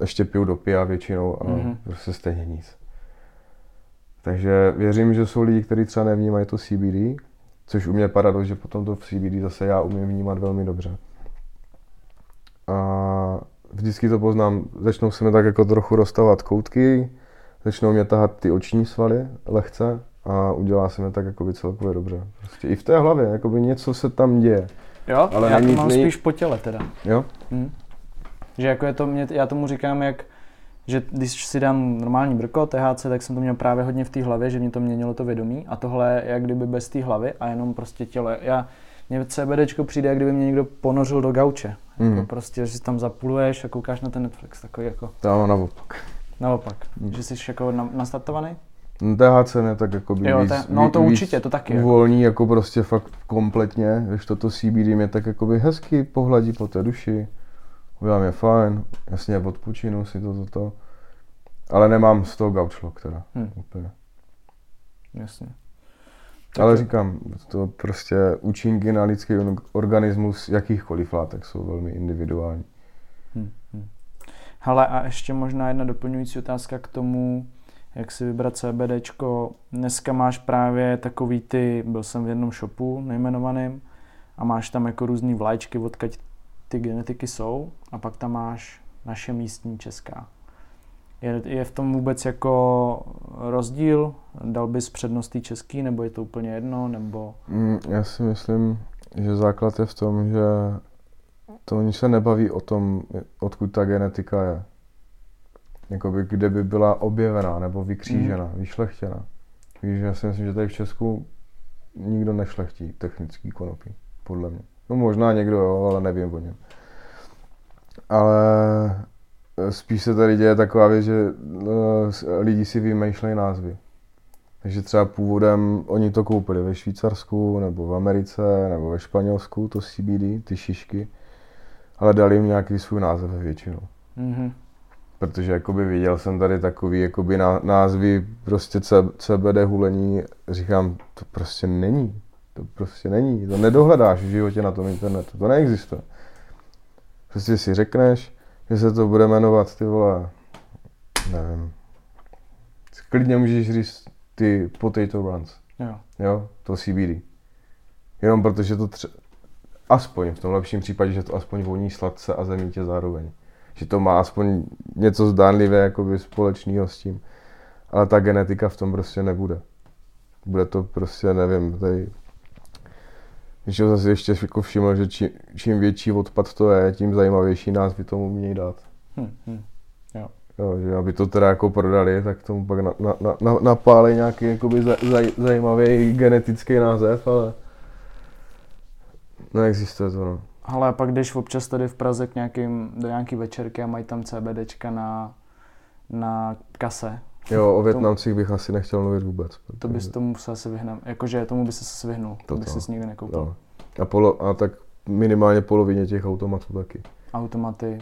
ještě piju do pia většinou a mm-hmm. prostě stejně nic. Takže věřím, že jsou lidi, kteří třeba nevnímají to CBD, což u mě paradox, že potom to v CBD zase já umím vnímat velmi dobře. A vždycky to poznám, začnou se mi tak jako trochu rozstavovat koutky, začnou mě tahat ty oční svaly lehce a udělá se mi tak jako celkově dobře. Prostě i v té hlavě, jako by něco se tam děje. Jo, ale já není, to mám není... spíš po těle teda. Jo? Hm. Že jako je to, mě, já tomu říkám, jak, že když si dám normální brko, THC, tak jsem to měl právě hodně v té hlavě, že mě to měnilo to vědomí a tohle jak kdyby bez té hlavy a jenom prostě tělo. Já, mě CBDčko přijde, jak kdyby mě někdo ponořil do gauče. Mm. Jako mhm. prostě, že si tam zapuluješ a koukáš na ten Netflix, takový jako... To naopak. Naopak, mm. že jsi jako nastartovaný? THC ne, tak jako by jo, víc, te, No to víc určitě, to taky. Uvolní jako prostě fakt kompletně, když toto CBD mě tak jako by hezky pohladí po té duši. Udělám je fajn, jasně odpočinu si to, to, to. Ale nemám z toho gaučlok teda, hmm. úplně. Jasně. Tak Ale říkám, to prostě účinky na lidský organismus jakýchkoliv látek jsou velmi individuální. Hmm. Hmm. Hele, a ještě možná jedna doplňující otázka k tomu, jak si vybrat CBDčko. Dneska máš právě takový ty, byl jsem v jednom shopu nejmenovaným a máš tam jako různý vlajčky, odkaď ty genetiky jsou a pak tam máš naše místní česká. Je, je v tom vůbec jako rozdíl? Dal bys přednost český, nebo je to úplně jedno, nebo... Mm, já si myslím, že základ je v tom, že to oni se nebaví o tom, odkud ta genetika je jakoby, kde by byla objevená nebo vykřížená, mm. vyšlechtěná. Víš, já si myslím, že tady v Česku nikdo nešlechtí technický konopí, podle mě. No možná někdo jo, ale nevím o něm. Ale eh, spíš se tady děje taková věc, že uh, lidi si vymýšlejí názvy. Takže třeba původem oni to koupili ve Švýcarsku, nebo v Americe, nebo ve Španělsku, to CBD, ty šišky, ale dali jim nějaký svůj název většinou. Mm-hmm protože jakoby viděl jsem tady takový jakoby názvy prostě CBD hulení, říkám, to prostě není, to prostě není, to nedohledáš v životě na tom internetu, to neexistuje. Prostě si řekneš, že se to bude jmenovat ty vole, nevím, klidně můžeš říct ty potato runs, jo, jo? To CBD. Jenom protože to tře- aspoň v tom lepším případě, že to aspoň voní sladce a zemítě zároveň že to má aspoň něco zdánlivě jakoby společného s tím. Ale ta genetika v tom prostě nebude. Bude to prostě, nevím, tady když ho zase ještě jako všiml, že čím, čím větší odpad to je, tím zajímavější názvy tomu umějí dát. Hmm, hmm. Jo. Jo, že aby to teda jako prodali, tak tomu pak na, na, na, napálí nějaký jakoby zaj, zaj, zajímavý genetický název, ale neexistuje to. No. Ale a pak jdeš občas tady v Praze k nějakým, do nějaký večerky a mají tam CBDčka na, na kase. Jo, o Větnamcích bych asi nechtěl mluvit vůbec. To bys tomu musel se vyhnat, jakože tomu by se vyhnul, to, to bych si nikdy nekoupil. A, polo, a tak minimálně polovině těch automatů taky. Automaty.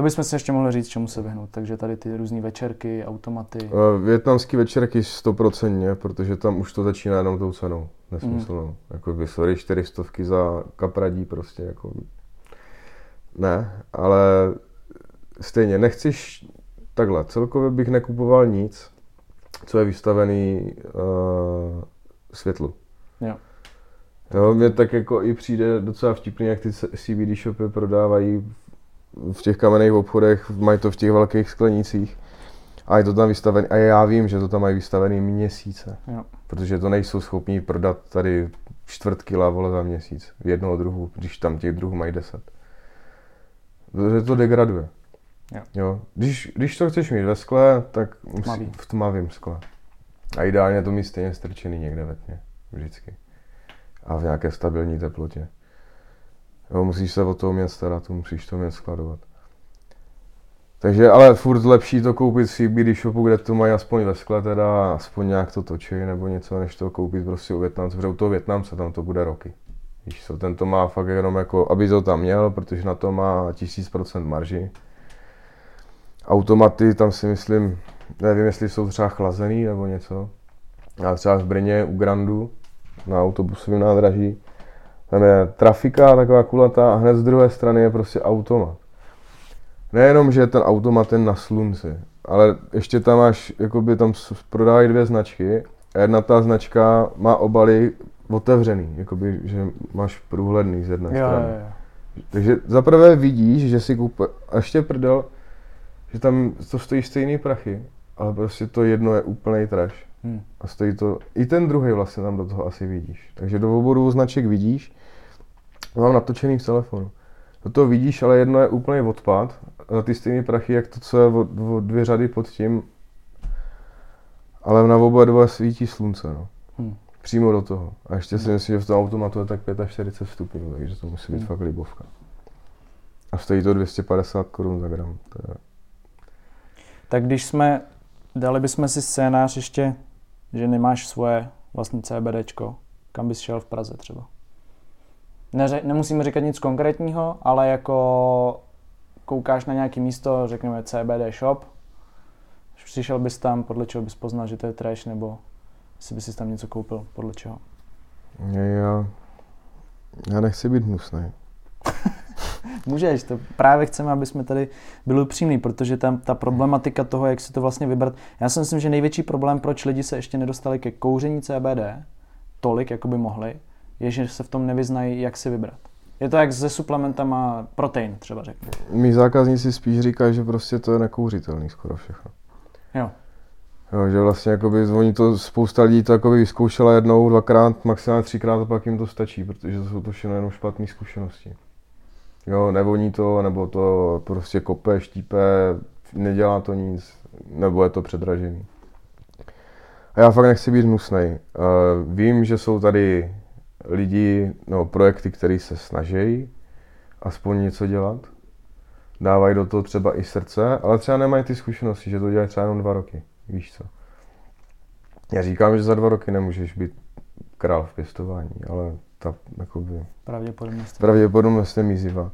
To bychom si ještě mohli říct, čemu se vyhnout. Takže tady ty různé večerky, automaty. Větnamské večerky stoprocentně, protože tam už to začíná jenom tou cenou nesmyslnou. Mm. Jako by, sorry, čtyřistovky za kapradí prostě, jako... Ne, ale stejně nechceš takhle, celkově bych nekupoval nic, co je vystavený uh, světlu. Jo. Jo, mě tak jako i přijde docela vtipný, jak ty CBD shopy prodávají v těch kamenných obchodech, mají to v těch velkých sklenicích a je to tam vystavené. A já vím, že to tam mají vystavený měsíce, Jo. protože to nejsou schopní prodat tady čtvrt kila vole za měsíc v jednoho druhu, když tam těch druhů mají deset. Protože to degraduje. Jo. Jo. Když, když to chceš mít ve skle, tak musí, Tmavý. v tmavém skle. A ideálně to mít stejně strčený někde ve tmě. Vždycky. A v nějaké stabilní teplotě. Jo, musíš se o to umět starat, musíš to umět skladovat. Takže ale furt lepší to koupit v CBD shopu, kde to mají aspoň ve skle teda, aspoň nějak to točí nebo něco, než to koupit prostě u Větnamce, protože u toho Větnamce tam to bude roky. Víš co, ten to má fakt jenom jako, aby to tam měl, protože na to má 1000% marži. Automaty tam si myslím, nevím, jestli jsou třeba chlazený nebo něco. A třeba v Brně u Grandu na autobusovém nádraží, tam je trafika taková kulatá a hned z druhé strany je prostě automat. Nejenom, že je ten automat jen na slunci, ale ještě tam máš, jakoby tam prodávají dvě značky a jedna ta značka má obaly otevřený, jakoby, že máš průhledný z jedné Jo, strany. jo, jo. Takže zaprvé vidíš, že si kupe, a ještě prdel, že tam to stojí stejný prachy, ale prostě to jedno je úplný trash. Hm. A stojí to, i ten druhý vlastně tam do toho asi vidíš. Takže do oboru značek vidíš, mám natočený v telefonu. Do toho vidíš, ale jedno je úplný odpad, za ty stejné prachy, jak to, co je o, o dvě řady pod tím, ale na oba dva svítí slunce, no. Hm. Přímo do toho. A ještě si myslím, že v tom automatu je tak 45 stupňů, takže to musí být Hmm. fakt libovka. A stojí to 250 korun za gram. To je, Tak když jsme, dali bychom si scénář ještě, že nemáš svoje vlastní CBDčko, kam bys šel v Praze třeba? Neře, nemusíme říkat nic konkrétního, ale jako koukáš na nějaké místo, řekněme CBD shop, přišel bys tam, podle čeho bys poznal, že to je trash, nebo jestli bys si tam něco koupil, podle čeho? já, já nechci být hnusný. Můžeš, to právě chceme, aby jsme tady byli upřímní, protože tam ta problematika toho, jak si to vlastně vybrat. Já si myslím, že největší problém, proč lidi se ještě nedostali ke kouření CBD, tolik, jako by mohli, je, že se v tom nevyznají, jak si vybrat. Je to jak se suplementama protein, třeba řeknu. Mí zákazníci spíš říkají, že prostě to je nekouřitelný skoro všechno. Jo. Jo, že vlastně jakoby, oni to, spousta lidí to jakoby vyzkoušela jednou, dvakrát, maximálně třikrát a pak jim to stačí, protože to jsou to všechno jenom špatné zkušenosti. Jo, nevoní to, nebo to prostě kope, štípe, nedělá to nic, nebo je to předražený. A já fakt nechci být hnusnej. Uh, vím, že jsou tady lidi, no, projekty, které se snaží aspoň něco dělat. Dávají do toho třeba i srdce, ale třeba nemají ty zkušenosti, že to dělají třeba jenom dva roky. Víš co? Já říkám, že za dva roky nemůžeš být král v pěstování, ale ta jakoby, Pravděpodobnost. pravděpodobnost je mizivá.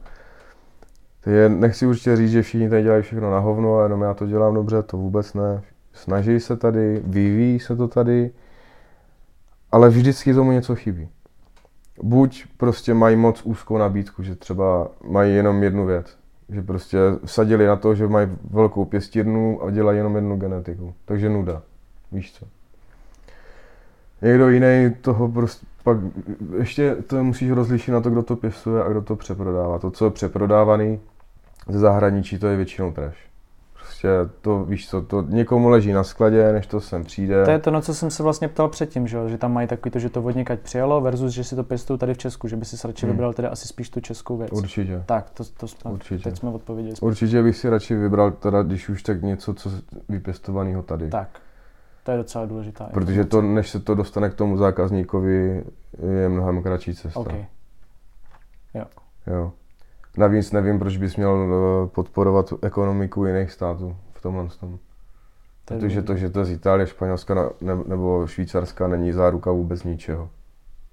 Takže nechci určitě říct, že všichni tady dělají všechno na hovno a jenom já to dělám dobře, to vůbec ne. Snaží se tady, vyvíjí se to tady, ale vždycky tomu něco chybí. Buď prostě mají moc úzkou nabídku, že třeba mají jenom jednu věc. Že prostě vsadili na to, že mají velkou pěstírnu a dělají jenom jednu genetiku. Takže nuda. Víš co? Někdo jiný toho prostě pak ještě to musíš rozlišit na to, kdo to pěstuje a kdo to přeprodává. To, co je přeprodávaný ze zahraničí, to je většinou trash. Prostě to, víš co, to někomu leží na skladě, než to sem přijde. To je to, na co jsem se vlastně ptal předtím, že, jo? že tam mají takový to, že to od někať přijelo versus, že si to pěstují tady v Česku, že by si radši Hmm. vybral teda asi spíš tu českou věc. Určitě. Tak, to, to jsme, Určitě. teď jsme odpověděli. Určitě bych si radši vybral teda, když už tak něco, co vypěstovaného tady. Tak, to je docela důležitá. Protože to, než se to dostane k tomu zákazníkovi, je mnohem kratší cesta. OK. Jo. Navíc nevím, proč bys měl eh, podporovat ekonomiku jiných států v tomhle tom. Protože to, že to z Itálie, Španělska nebo Švýcarska, není záruka vůbec ničeho.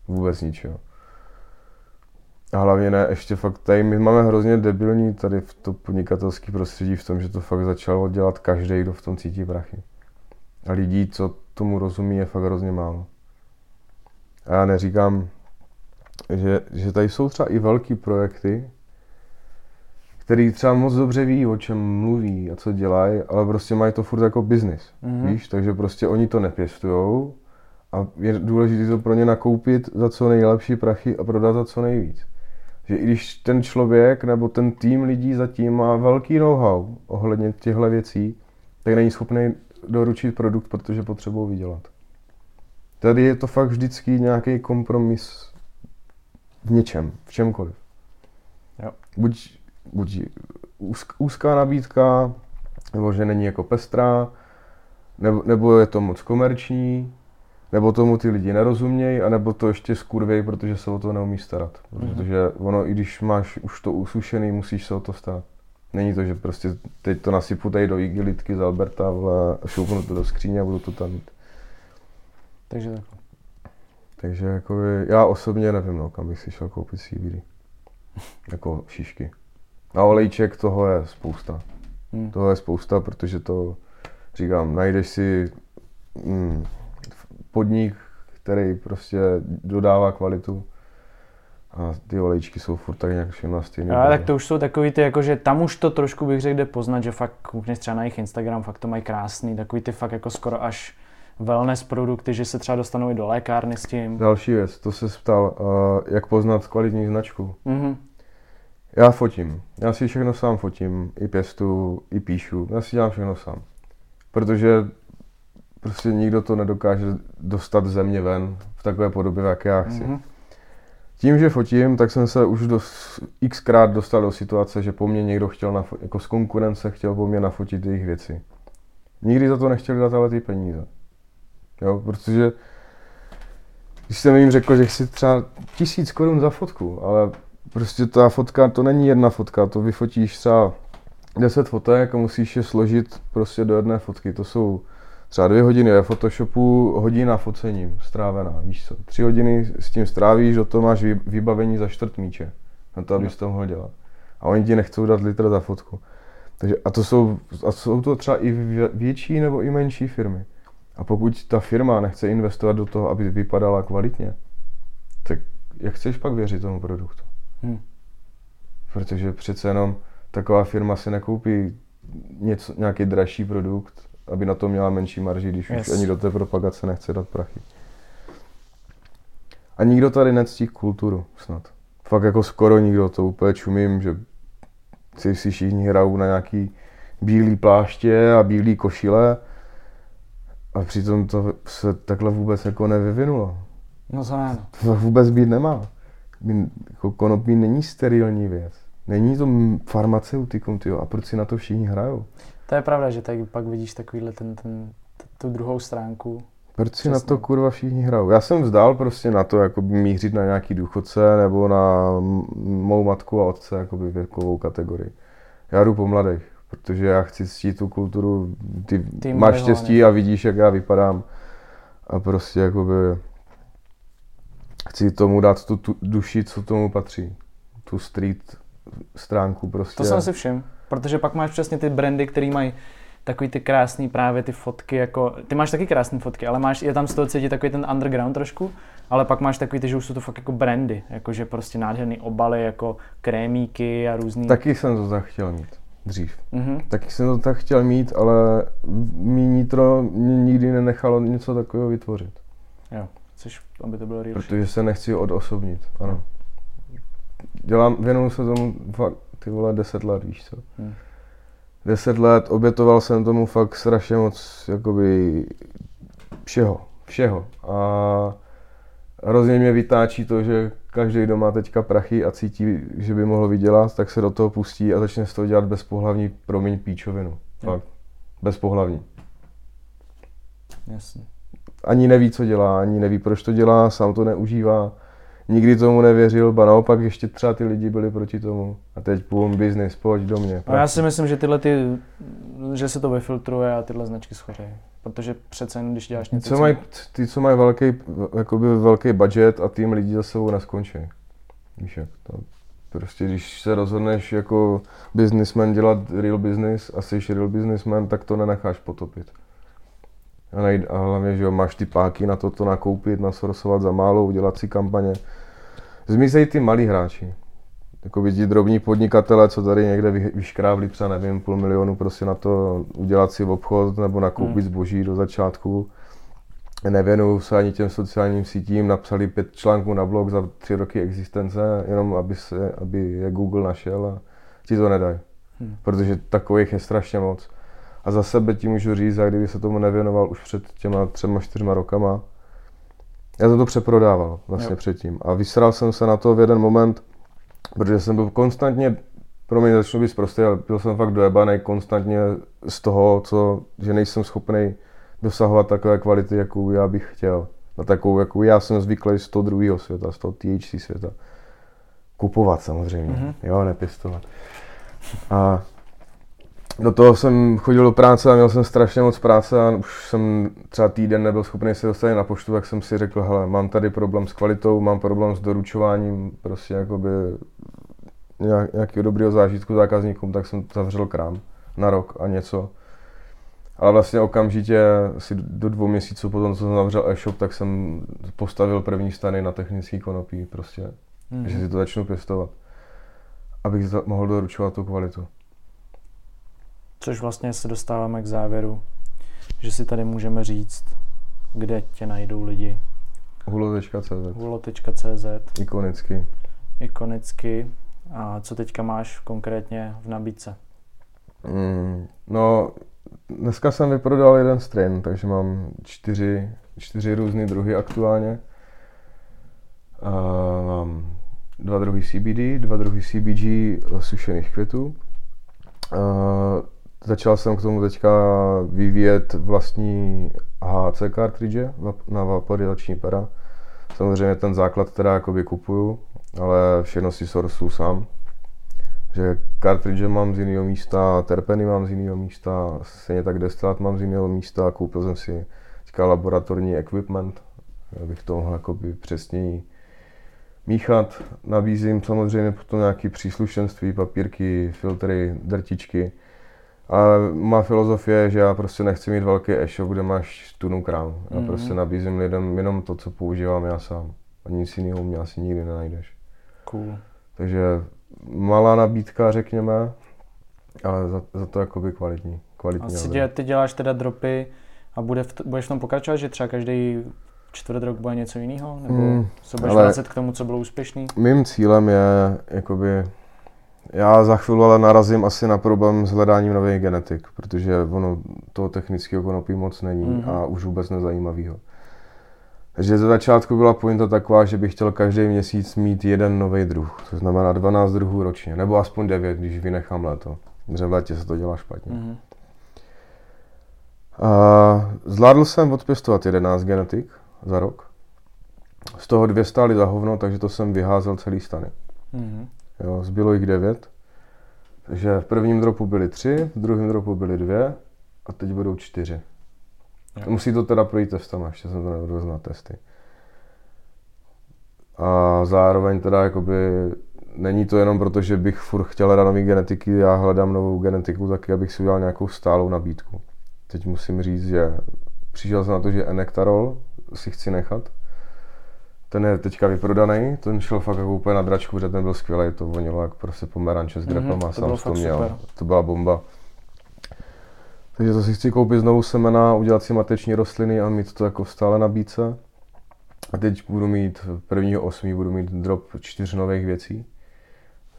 Vůbec ničeho. A hlavně ne, ještě fakt tady my máme hrozně debilní tady v to podnikatelské prostředí v tom, že to fakt začalo dělat každý, kdo v tom cítí prachy. A lidí, co tomu rozumí, je fakt hrozně málo. A já neříkám, že, že tady jsou třeba i velký projekty, který třeba moc dobře ví, o čem mluví a co dělají, ale prostě mají to furt jako biznis, Mhm. víš, takže prostě oni to nepěstujou a je důležité to pro ně nakoupit za co nejlepší prachy a prodat za co nejvíc. že i když ten člověk nebo ten tým lidí zatím má velký know-how ohledně těchto věcí, tak není schopný doručit produkt, protože potřebují vydělat. Tady je to fakt vždycky nějaký kompromis v něčem, v čemkoliv. Jo. Buď, buď úzká nabídka, nebo že není jako pestrá, nebo, nebo je to moc komerční, nebo tomu ty lidi nerozumějí, anebo to ještě skurvějí, protože se o to neumí starat. Mm-hmm. Protože ono, i když máš už to usušený, musíš se o to starat. Není to, že prostě teď to nasypu tady do igelitky z Alberta a šoupnu to do skříně a budu to tam mít. Takže tak. Takže jako já osobně nevím, no, kam bych si šel koupit CBD. jako šišky. A olejček toho je spousta. Hmm. Toho je spousta, protože to, říkám, najdeš si mm, podnik, který prostě dodává kvalitu a ty olejčky jsou furt tak nějak všechno stejný. Ale tak to už jsou takový ty, jakože tam už to trošku bych řekl, jde poznat, že fakt koukneš třeba na jejich Instagram, fakt to mají krásný, takový ty fakt jako skoro až wellness produkty, že se třeba dostanou i do lékárny s tím. Další věc, to se ptal, uh, jak poznat kvalitní značku. Mm-hmm. Já fotím. Já si všechno sám fotím, i pěstu, i píšu. Já si dělám všechno sám. Protože prostě nikdo to nedokáže dostat ze mě ven v takové podobě, jak já chci. Mm-hmm. Tím, že fotím, tak jsem se už do, xkrát dostal do situace, že po mně někdo chtěl, nafo- jako z konkurence chtěl po mně nafotit jejich věci. Nikdy za to nechtěli dát ale ty peníze. Jo, protože když jsem jim řekl, že chci třeba tisíc korun za fotku, ale prostě ta fotka, to není jedna fotka, to vyfotíš třeba deset fotek a musíš je složit prostě do jedné fotky. To jsou třeba dvě hodiny ve Photoshopu, hodina focením strávená, víš co. Tři hodiny s tím strávíš, do toho máš vybavení za čtvrt míče, na to, abys to mohl dělat. A oni ti nechcou dát litr za fotku. Takže, a, to jsou, a jsou to třeba i větší nebo i menší firmy. A pokud ta firma nechce investovat do toho, aby vypadala kvalitně, tak jak chceš pak věřit tomu produktu? Hmm. Protože přece jenom taková firma si nekoupí něco, nějaký dražší produkt, aby na to měla menší marži, když yes. už ani do té propagace nechce dát prachy. A nikdo tady nectí kulturu snad. Fakt jako skoro nikdo, to úplně čumím, že si, si všichni hrajou na nějaký bílý pláště a bílý košile a přitom to se takhle vůbec jako nevyvinulo. No to ne. To vůbec být nemá. Jako konopí není sterilní věc. Není to farmaceutikum, tyjo. A proč si na to všichni hrajou? To je pravda, že tady pak vidíš takovýhle ten, ten, tu druhou stránku. Proč si na to kurva všichni hrajou? Já jsem vzdal prostě na to jako mířit na nějaký důchodce nebo na mou matku a otce jako věkovou kategorii. Já jdu po mladých protože já chci ctít tu kulturu, ty Tým máš štěstí a vidíš, jak já vypadám a prostě jakoby chci tomu dát tu, tu duši, co tomu patří, tu street stránku prostě. To jsem si všim, protože pak máš přesně ty brandy, které mají takový ty krásný právě ty fotky, jako, ty máš taky krásné fotky, ale máš, je tam z toho cítit takový ten underground trošku, ale pak máš takový ty, že už jsou to fakt jako brandy, jakože prostě nádherný obaly, jako krémíky a různý. Taky jsem to tak chtěl mít dřív. Mm-hmm. Taky jsem to tak chtěl mít, ale mý nitro mě nikdy nenechalo něco takového vytvořit. Jo, aby to bylo real Protože se nechci odosobnit, ano. Dělám, věnuju se tomu fakt, ty vole, deset let, víš co. Hmm. Deset let, obětoval jsem tomu fakt strašně moc, jakoby, všeho, všeho. A hrozně mě vytáčí to, že každý, kdo má teďka prachy a cítí, že by mohl vydělat, tak se do toho pustí a začne z toho dělat bezpohlavní, promiň, píčovinu. Fakt. Bezpohlavní. Jasně. Ani neví, co dělá, ani neví, proč to dělá, sám to neužívá. Nikdy tomu nevěřil, ba naopak ještě třeba ty lidi byli proti tomu. A teď půl business, pojď do mě. A já si myslím, že tyhle ty, že se to vyfiltruje a tyhle značky schořejí. Protože přece jen, když děláš něco... Co mají, ty, co mají velký, jakoby velký budget a tým lidí za sebou neskončí. Víš jak to, Prostě když se rozhodneš jako businessman dělat real business a jsi real businessman, tak to nenecháš potopit. A, hlavně, že jo, máš ty páky na to, to nakoupit, nasorsovat za málo, udělat si kampaně. Zmizejí ty malí hráči jako ti drobní podnikatele, co tady někde vyškrávli třeba nevím, půl milionu prostě na to udělat si obchod nebo nakoupit hmm. zboží do začátku. nevěnuju se ani těm sociálním sítím, napsali pět článků na blog za tři roky existence, jenom aby, se, aby je Google našel a ti to nedají. Hmm. Protože takových je strašně moc. A za sebe ti můžu říct, a kdyby se tomu nevěnoval už před těma třema, čtyřma rokama, já jsem to přeprodával vlastně jo. předtím. A vysral jsem se na to v jeden moment, protože jsem byl konstantně, pro mě začnu být prostě, ale byl jsem fakt dojebaný konstantně z toho, co, že nejsem schopný dosahovat takové kvality, jakou já bych chtěl. Na takovou, jakou já jsem zvyklý z toho druhého světa, z toho THC světa. Kupovat samozřejmě, mm-hmm. jo, nepěstovat. A do toho jsem chodil do práce a měl jsem strašně moc práce a už jsem třeba týden nebyl schopný se dostat na poštu, tak jsem si řekl, hele, mám tady problém s kvalitou, mám problém s doručováním, prostě jakoby nějakého dobrého zážitku zákazníkům, tak jsem zavřel krám na rok a něco. Ale vlastně okamžitě, asi do dvou měsíců potom, co jsem zavřel e-shop, tak jsem postavil první stany na technický konopí prostě, mm. že si to začnu pěstovat, abych mohl doručovat tu kvalitu. Což vlastně se dostáváme k závěru, že si tady můžeme říct, kde tě najdou lidi. Hulo.cz Hulo.cz Ikonicky. Ikonicky. A co teďka máš konkrétně v nabídce? Mm, no, dneska jsem vyprodal jeden strain, takže mám čtyři, čtyři různé druhy aktuálně. A mám dva druhy CBD, dva druhy CBG sušených květů. A Začal jsem k tomu teďka vyvíjet vlastní HC cartridge na vaporizační pera. Samozřejmě ten základ teda jakoby kupuju, ale všechno si sourcu sám. Že cartridge mám z jiného místa, terpeny mám z jiného místa, stejně tak destilát mám z jiného místa, koupil jsem si teďka laboratorní equipment, abych to mohl jakoby přesněji míchat. Nabízím samozřejmě potom nějaké příslušenství, papírky, filtry, drtičky a má filozofie je, že já prostě nechci mít velký e-shop, kde máš tunu krám. Já mm-hmm. prostě nabízím lidem jenom to, co používám já sám. A nic jiného mě asi nikdy nenajdeš. Cool. Takže malá nabídka, řekněme, ale za, za to jakoby kvalitní. kvalitní a dě, ty děláš teda dropy a bude v budeš v tom pokračovat, že třeba každý čtvrt rok bude něco jiného? Nebo mm, se budeš vracet k tomu, co bylo úspěšný? Mým cílem je jakoby já za chvíli ale narazím asi na problém s hledáním nových genetik, protože ono toho technického konopí moc není mm-hmm. a už vůbec nezajímavého. Takže ze začátku byla pointa taková, že bych chtěl každý měsíc mít jeden nový druh, to znamená 12 druhů ročně, nebo aspoň 9, když vynechám léto. Protože v létě se to dělá špatně. Mm-hmm. A zvládl jsem odpěstovat 11 genetik za rok. Z toho dvě stály za hovno, takže to jsem vyházel celý stany. Mm-hmm. Jo, zbylo jich devět. Takže v prvním dropu byly tři, v druhém dropu byly dvě a teď budou čtyři. Jo. Musí to teda projít testama, ještě jsem to neodvezl na testy. A zároveň teda jakoby není to jenom proto, že bych furt chtěl hledat nové genetiky, já hledám novou genetiku taky, abych si udělal nějakou stálou nabídku. Teď musím říct, že přišel jsem na to, že Enektarol si chci nechat, ten je teďka vyprodaný, ten šel fakt jako úplně na dračku, že ten byl skvělý, to vonilo jak prostě pomeranče s grepem mm-hmm, a sám to měl. Super. To byla bomba. Takže to si chci koupit znovu semena, udělat si mateční rostliny a mít to jako stále nabídce. A teď budu mít, prvního osmí budu mít drop čtyř nových věcí.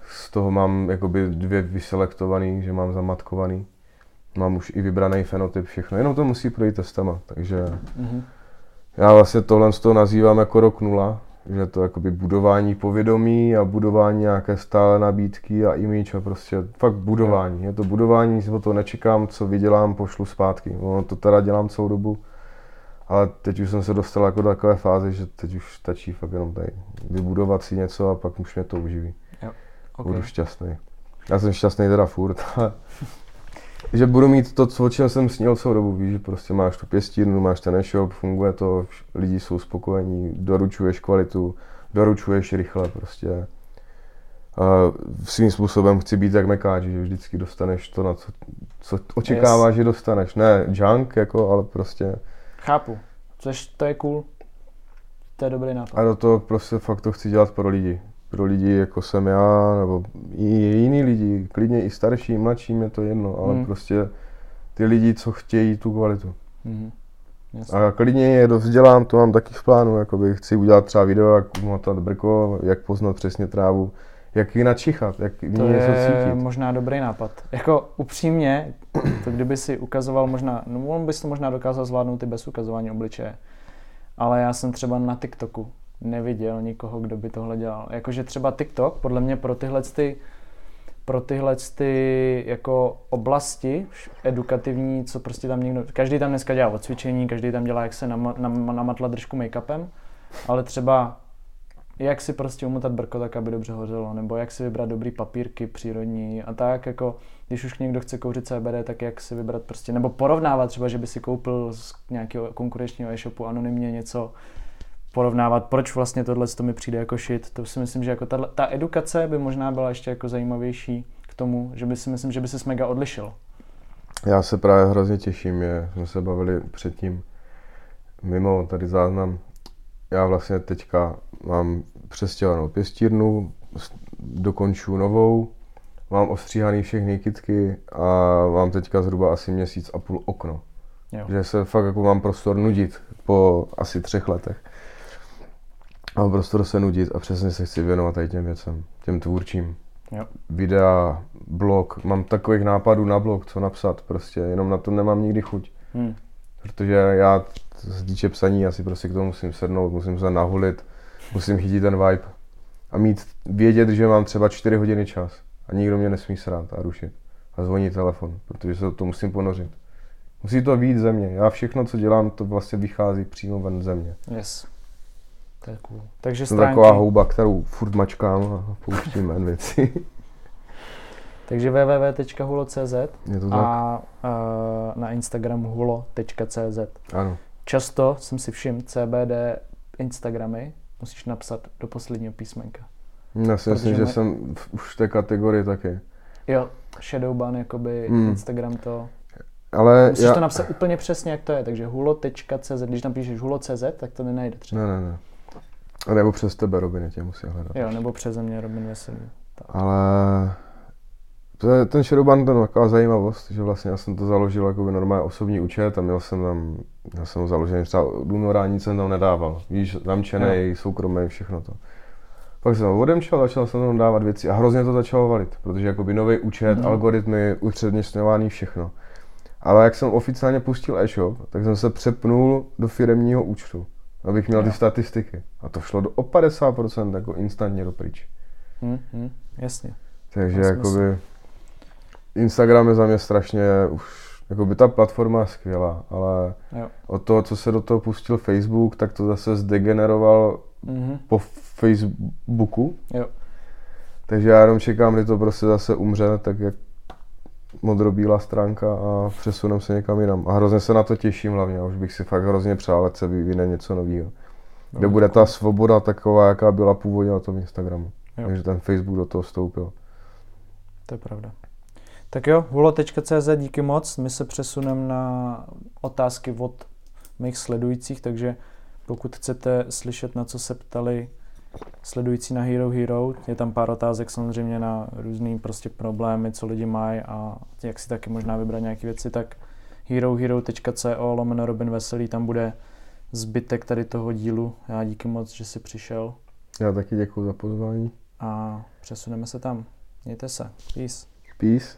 Z toho mám jakoby dvě vyselektovaný, že mám zamatkovaný. Mám už i vybraný fenotyp, všechno. Jenom to musí projít testama, takže mm-hmm. Já vlastně tohle z toho nazývám jako rok nula, že to je budování povědomí a budování nějaké stále nabídky a image a prostě fakt budování. Je to budování, o to nečekám, co vydělám, pošlu zpátky. Ono to teda dělám celou dobu, ale teď už jsem se dostal jako do takové fáze, že teď už stačí fakt jenom tady vybudovat si něco a pak už mě to uživí. Jo, okay. Budu šťastný. Já jsem šťastný teda furt, ale že budu mít to, co, o čem jsem snil celou dobu, víš, že prostě máš tu pěstírnu, máš ten e-shop, funguje to, lidi jsou spokojení, doručuješ kvalitu, doručuješ rychle prostě. A svým způsobem chci být jak mekáč, že vždycky dostaneš to, na co, co očekáváš, yes. že dostaneš. Ne junk, jako, ale prostě... Chápu, což to je cool. To je dobrý nápad. A do toho prostě fakt to chci dělat pro lidi pro lidi jako jsem já, nebo i jiní lidi, klidně i starší, i mladší, mě to jedno, ale mm. prostě ty lidi, co chtějí tu kvalitu. Mm. Jasně. A klidně je dovzdělám, to mám taky v plánu, jakoby chci udělat třeba video, jak umotat brko, jak poznat přesně trávu, jak ji načichat, jak v ní To něco je cítit. možná dobrý nápad. Jako upřímně, to kdyby si ukazoval možná, no on bys to možná dokázal zvládnout i bez ukazování obličeje. Ale já jsem třeba na TikToku neviděl nikoho, kdo by tohle dělal. Jakože třeba TikTok, podle mě pro tyhle ty, pro tyhle ty jako oblasti edukativní, co prostě tam někdo, každý tam dneska dělá odcvičení, každý tam dělá, jak se nama, nama, namatla držku make-upem, ale třeba jak si prostě umotat brko tak, aby dobře hořelo, nebo jak si vybrat dobrý papírky přírodní a tak, jako když už někdo chce kouřit CBD, tak jak si vybrat prostě, nebo porovnávat třeba, že by si koupil z nějakého konkurenčního e-shopu anonymně něco, porovnávat, proč vlastně tohle to mi přijde jako shit, to si myslím, že jako tato, ta edukace by možná byla ještě jako zajímavější k tomu, že by si myslím, že by se mega odlišil. Já se právě hrozně těším, je, jsme se bavili předtím mimo tady záznam. Já vlastně teďka mám přestěhovanou pěstírnu, dokonču novou, mám ostříhaný všechny kytky a mám teďka zhruba asi měsíc a půl okno. Jo. Že se fakt jako mám prostor nudit po asi třech letech. Mám prostor se nudit a přesně se chci věnovat tady těm věcem, těm tvůrčím. Jo. Videa, blog, mám takových nápadů na blog, co napsat prostě, jenom na to nemám nikdy chuť. Hm. Protože já z týče psaní, já si prostě k tomu musím sednout, musím se nahulit, musím chytit ten vibe a mít, vědět, že mám třeba 4 hodiny čas a nikdo mě nesmí srát a rušit a zvoní telefon, protože se toho musím ponořit. Musí to být ze mě. Já všechno, co dělám, to vlastně vychází přímo ven ze mě. Yes. To je cool. Takže stránky, taková houba, kterou furt mačkám a pouštím ven věci. takže www.hulo.cz Je to tak? a uh, na Instagramu hulo.cz. Ano. Často jsem si všiml CBD Instagramy, musíš napsat do posledního písmenka. Já si myslím, že my- jsem v- už v té kategorii taky. Jo, Shadowban, jakoby Hmm. Instagram to. Ale Musíš já... to napsat úplně přesně, jak to je, takže hulo.cz, když tam píšeš hulo.cz, tak to nenajde třeba. Ne, ne, ne. A Nebo přes tebe, Robin, tě musí hledat. Jo, nebo přeze mě Robin Veselý. Ale to je, ten Shadowban, ten taková zajímavost, že vlastně já jsem to založil jako normálně osobní účet a měl jsem tam, já jsem ho založený třeba od února nic jsem tam nedával. Víš, zamčený, soukromý, všechno to. Pak jsem ho odemčel, začal jsem tam dávat věci a hrozně to začalo valit, protože jakoby nový účet, Mhm. algoritmy, upřednostňování, všechno. Ale jak jsem oficiálně pustil e-shop, tak jsem se přepnul do firemního účtu, abych měl ty statistiky. A to šlo do o 50% jako instantně do pryč. Hm, hm, jasně. Takže Má jakoby Instagram je za mě strašně už, jakoby ta platforma je skvělá, ale Jo. od toho, co se do toho pustil Facebook, tak to zase zdegeneroval Mhm. po Facebooku. Jo. Takže já jenom čekám, kdy to prostě zase umře, tak jak modrobílá stránka a přesunem se někam jinam. A hrozně se na to těším hlavně, už bych si fakt hrozně přál, ať se vyvine něco nového. Kde No, bude cool. ta svoboda taková, jaká byla původně na tom Instagramu. Jo. Takže ten Facebook do toho vstoupil. To je pravda. Tak jo, hulo.cz, díky moc. My se přesuneme na otázky od mých sledujících, takže pokud chcete slyšet, na co se ptali sledující na Hero Hero, je tam pár otázek samozřejmě na různý prostě problémy, co lidi mají a jak si taky možná vybrat nějaké věci, tak herohero.co lomeno Robin Veselý, tam bude zbytek tady toho dílu. Já díky moc, že jsi přišel Já taky děkuji za pozvání. a přesuneme se tam. Mějte se. Peace. Peace.